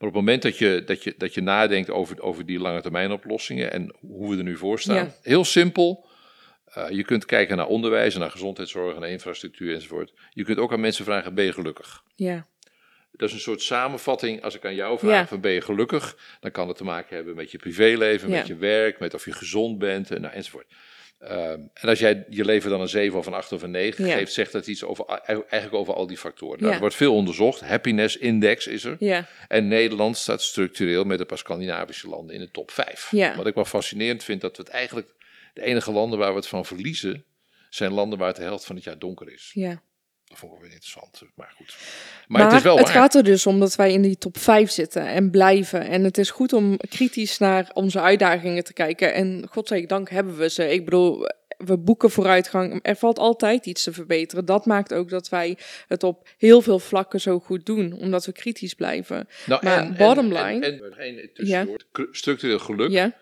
Maar op het moment dat je, dat je, dat je nadenkt over, over die lange termijn oplossingen en hoe we er nu voor staan, Ja. heel simpel. Eh, je kunt kijken naar onderwijs naar gezondheidszorg en infrastructuur enzovoort. Je kunt ook aan mensen vragen, ben je gelukkig? Ja, Dat is een soort samenvatting. Als ik aan jou vraag, Ja. van ben je gelukkig? Dan kan het te maken hebben met je privéleven, Ja. met je werk, met of je gezond bent en, nou, enzovoort. Ehm, en als jij je leven dan een 7 of een 8 of een 9 Ja. geeft, zegt dat iets over, eigenlijk over al die factoren. Nou, Ja. Er wordt veel onderzocht. Happiness index is er. ja, En Nederland staat structureel met een paar Scandinavische landen in de top 5. Ja. Wat ik wel fascinerend vind, dat we het eigenlijk... De enige landen waar we het van verliezen, zijn landen waar het de helft van het jaar donker is. ja. Dat vond ik wel weer interessant, maar goed. Maar, het is wel waar. gaat er dus om dat wij in die top 5 zitten en blijven. En het is goed om kritisch naar onze uitdagingen te kijken. En godzijdank hebben we ze. Ik bedoel, we boeken vooruitgang. Er valt altijd iets te verbeteren. Dat maakt ook dat wij het op heel veel vlakken zo goed doen. Omdat we kritisch blijven. Nou, Maar bottom en, line- En, en, en tussendoor, k- structureel geluk, Ja,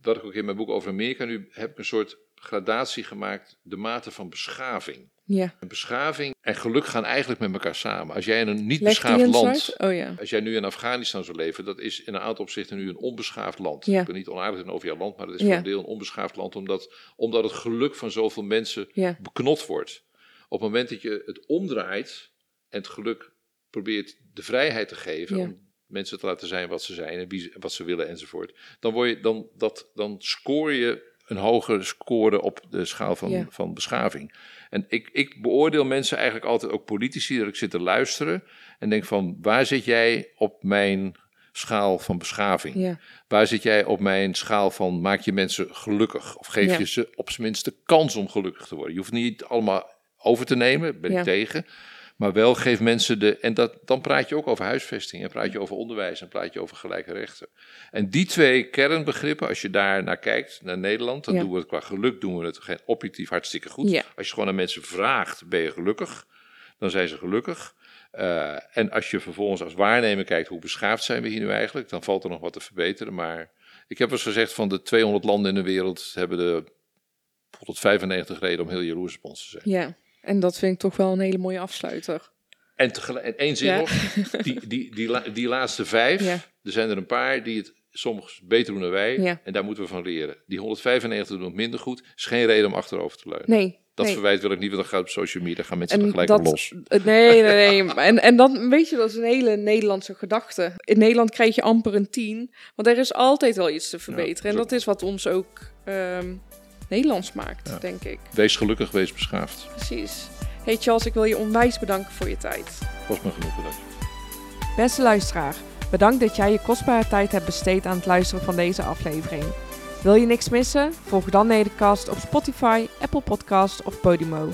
dat ik ook in mijn boek over Amerika nu heb ik een soort gradatie gemaakt, de mate van beschaving. ja. En beschaving en geluk gaan eigenlijk met elkaar samen. Als jij in een niet beschaafd land. Oh ja. als jij nu in Afghanistan zou leven, dat is in een aantal opzichten nu een onbeschaafd land. Ja. Ik ben niet onaardig over jouw land, maar het is voor een deel een onbeschaafd land, omdat, omdat het geluk van zoveel mensen beknot wordt. Op het moment dat je het omdraait en het geluk probeert de vrijheid te geven om mensen te laten zijn wat ze zijn en wie, wat ze willen enzovoort, dan, word je, dan, dat, dan scoor je een hogere score op de schaal van, Ja. van beschaving. En ik, ik beoordeel mensen eigenlijk altijd, ook politici, dat ik zit te luisteren en denk van, waar zit jij op mijn schaal van beschaving? ja, Waar zit jij op mijn schaal van maak je mensen gelukkig? Of geef Ja. je ze op zijn minst de kans om gelukkig te worden? Je hoeft niet allemaal over te nemen, ben ik tegen. Maar wel geef mensen de. En dat, dan praat je ook over huisvesting. En praat je over onderwijs. En praat je over gelijke rechten. En die twee kernbegrippen, als je daar naar kijkt, naar Nederland. dan Ja. doen we het qua geluk doen we het geen objectief hartstikke goed. Ja. Als je gewoon aan mensen vraagt: ben je gelukkig? Dan zijn ze gelukkig. Eh, en als je vervolgens als waarnemer kijkt hoe beschaafd zijn we hier nu eigenlijk, dan valt er nog wat te verbeteren. Maar ik heb wel eens gezegd van de 200 landen in de wereld hebben de 195 reden om heel jaloers op ons te zijn. ja. En dat vind ik toch wel een hele mooie afsluiter. En, tegelijk, en één zin Ja. nog, die, die, die, die laatste vijf, Ja. er zijn er een paar die het soms beter doen dan wij. Ja. En daar moeten we van leren. Die 195 doen het minder goed, is geen reden om achterover te leunen. Nee. Dat nee. verwijt wil ik niet, want dan gaat op social media, gaan mensen En gelijk dat, los. Nee, nee, nee. En, en dan, weet je, dat is een hele Nederlandse gedachte. In Nederland krijg je amper een 10, want er is altijd wel iets te verbeteren. en dat is wat ons ook ehm, Nederlands maakt, Ja. denk ik. Wees gelukkig, wees beschaafd. Precies. Hey Charles, ik wil je onwijs bedanken voor je tijd. Was me genoeg bedankt. Beste luisteraar, Bedankt dat jij je kostbare tijd hebt besteed aan het luisteren van deze aflevering. Wil je niks missen? Volg dan Nedercast op Spotify, Apple Podcast of Podimo.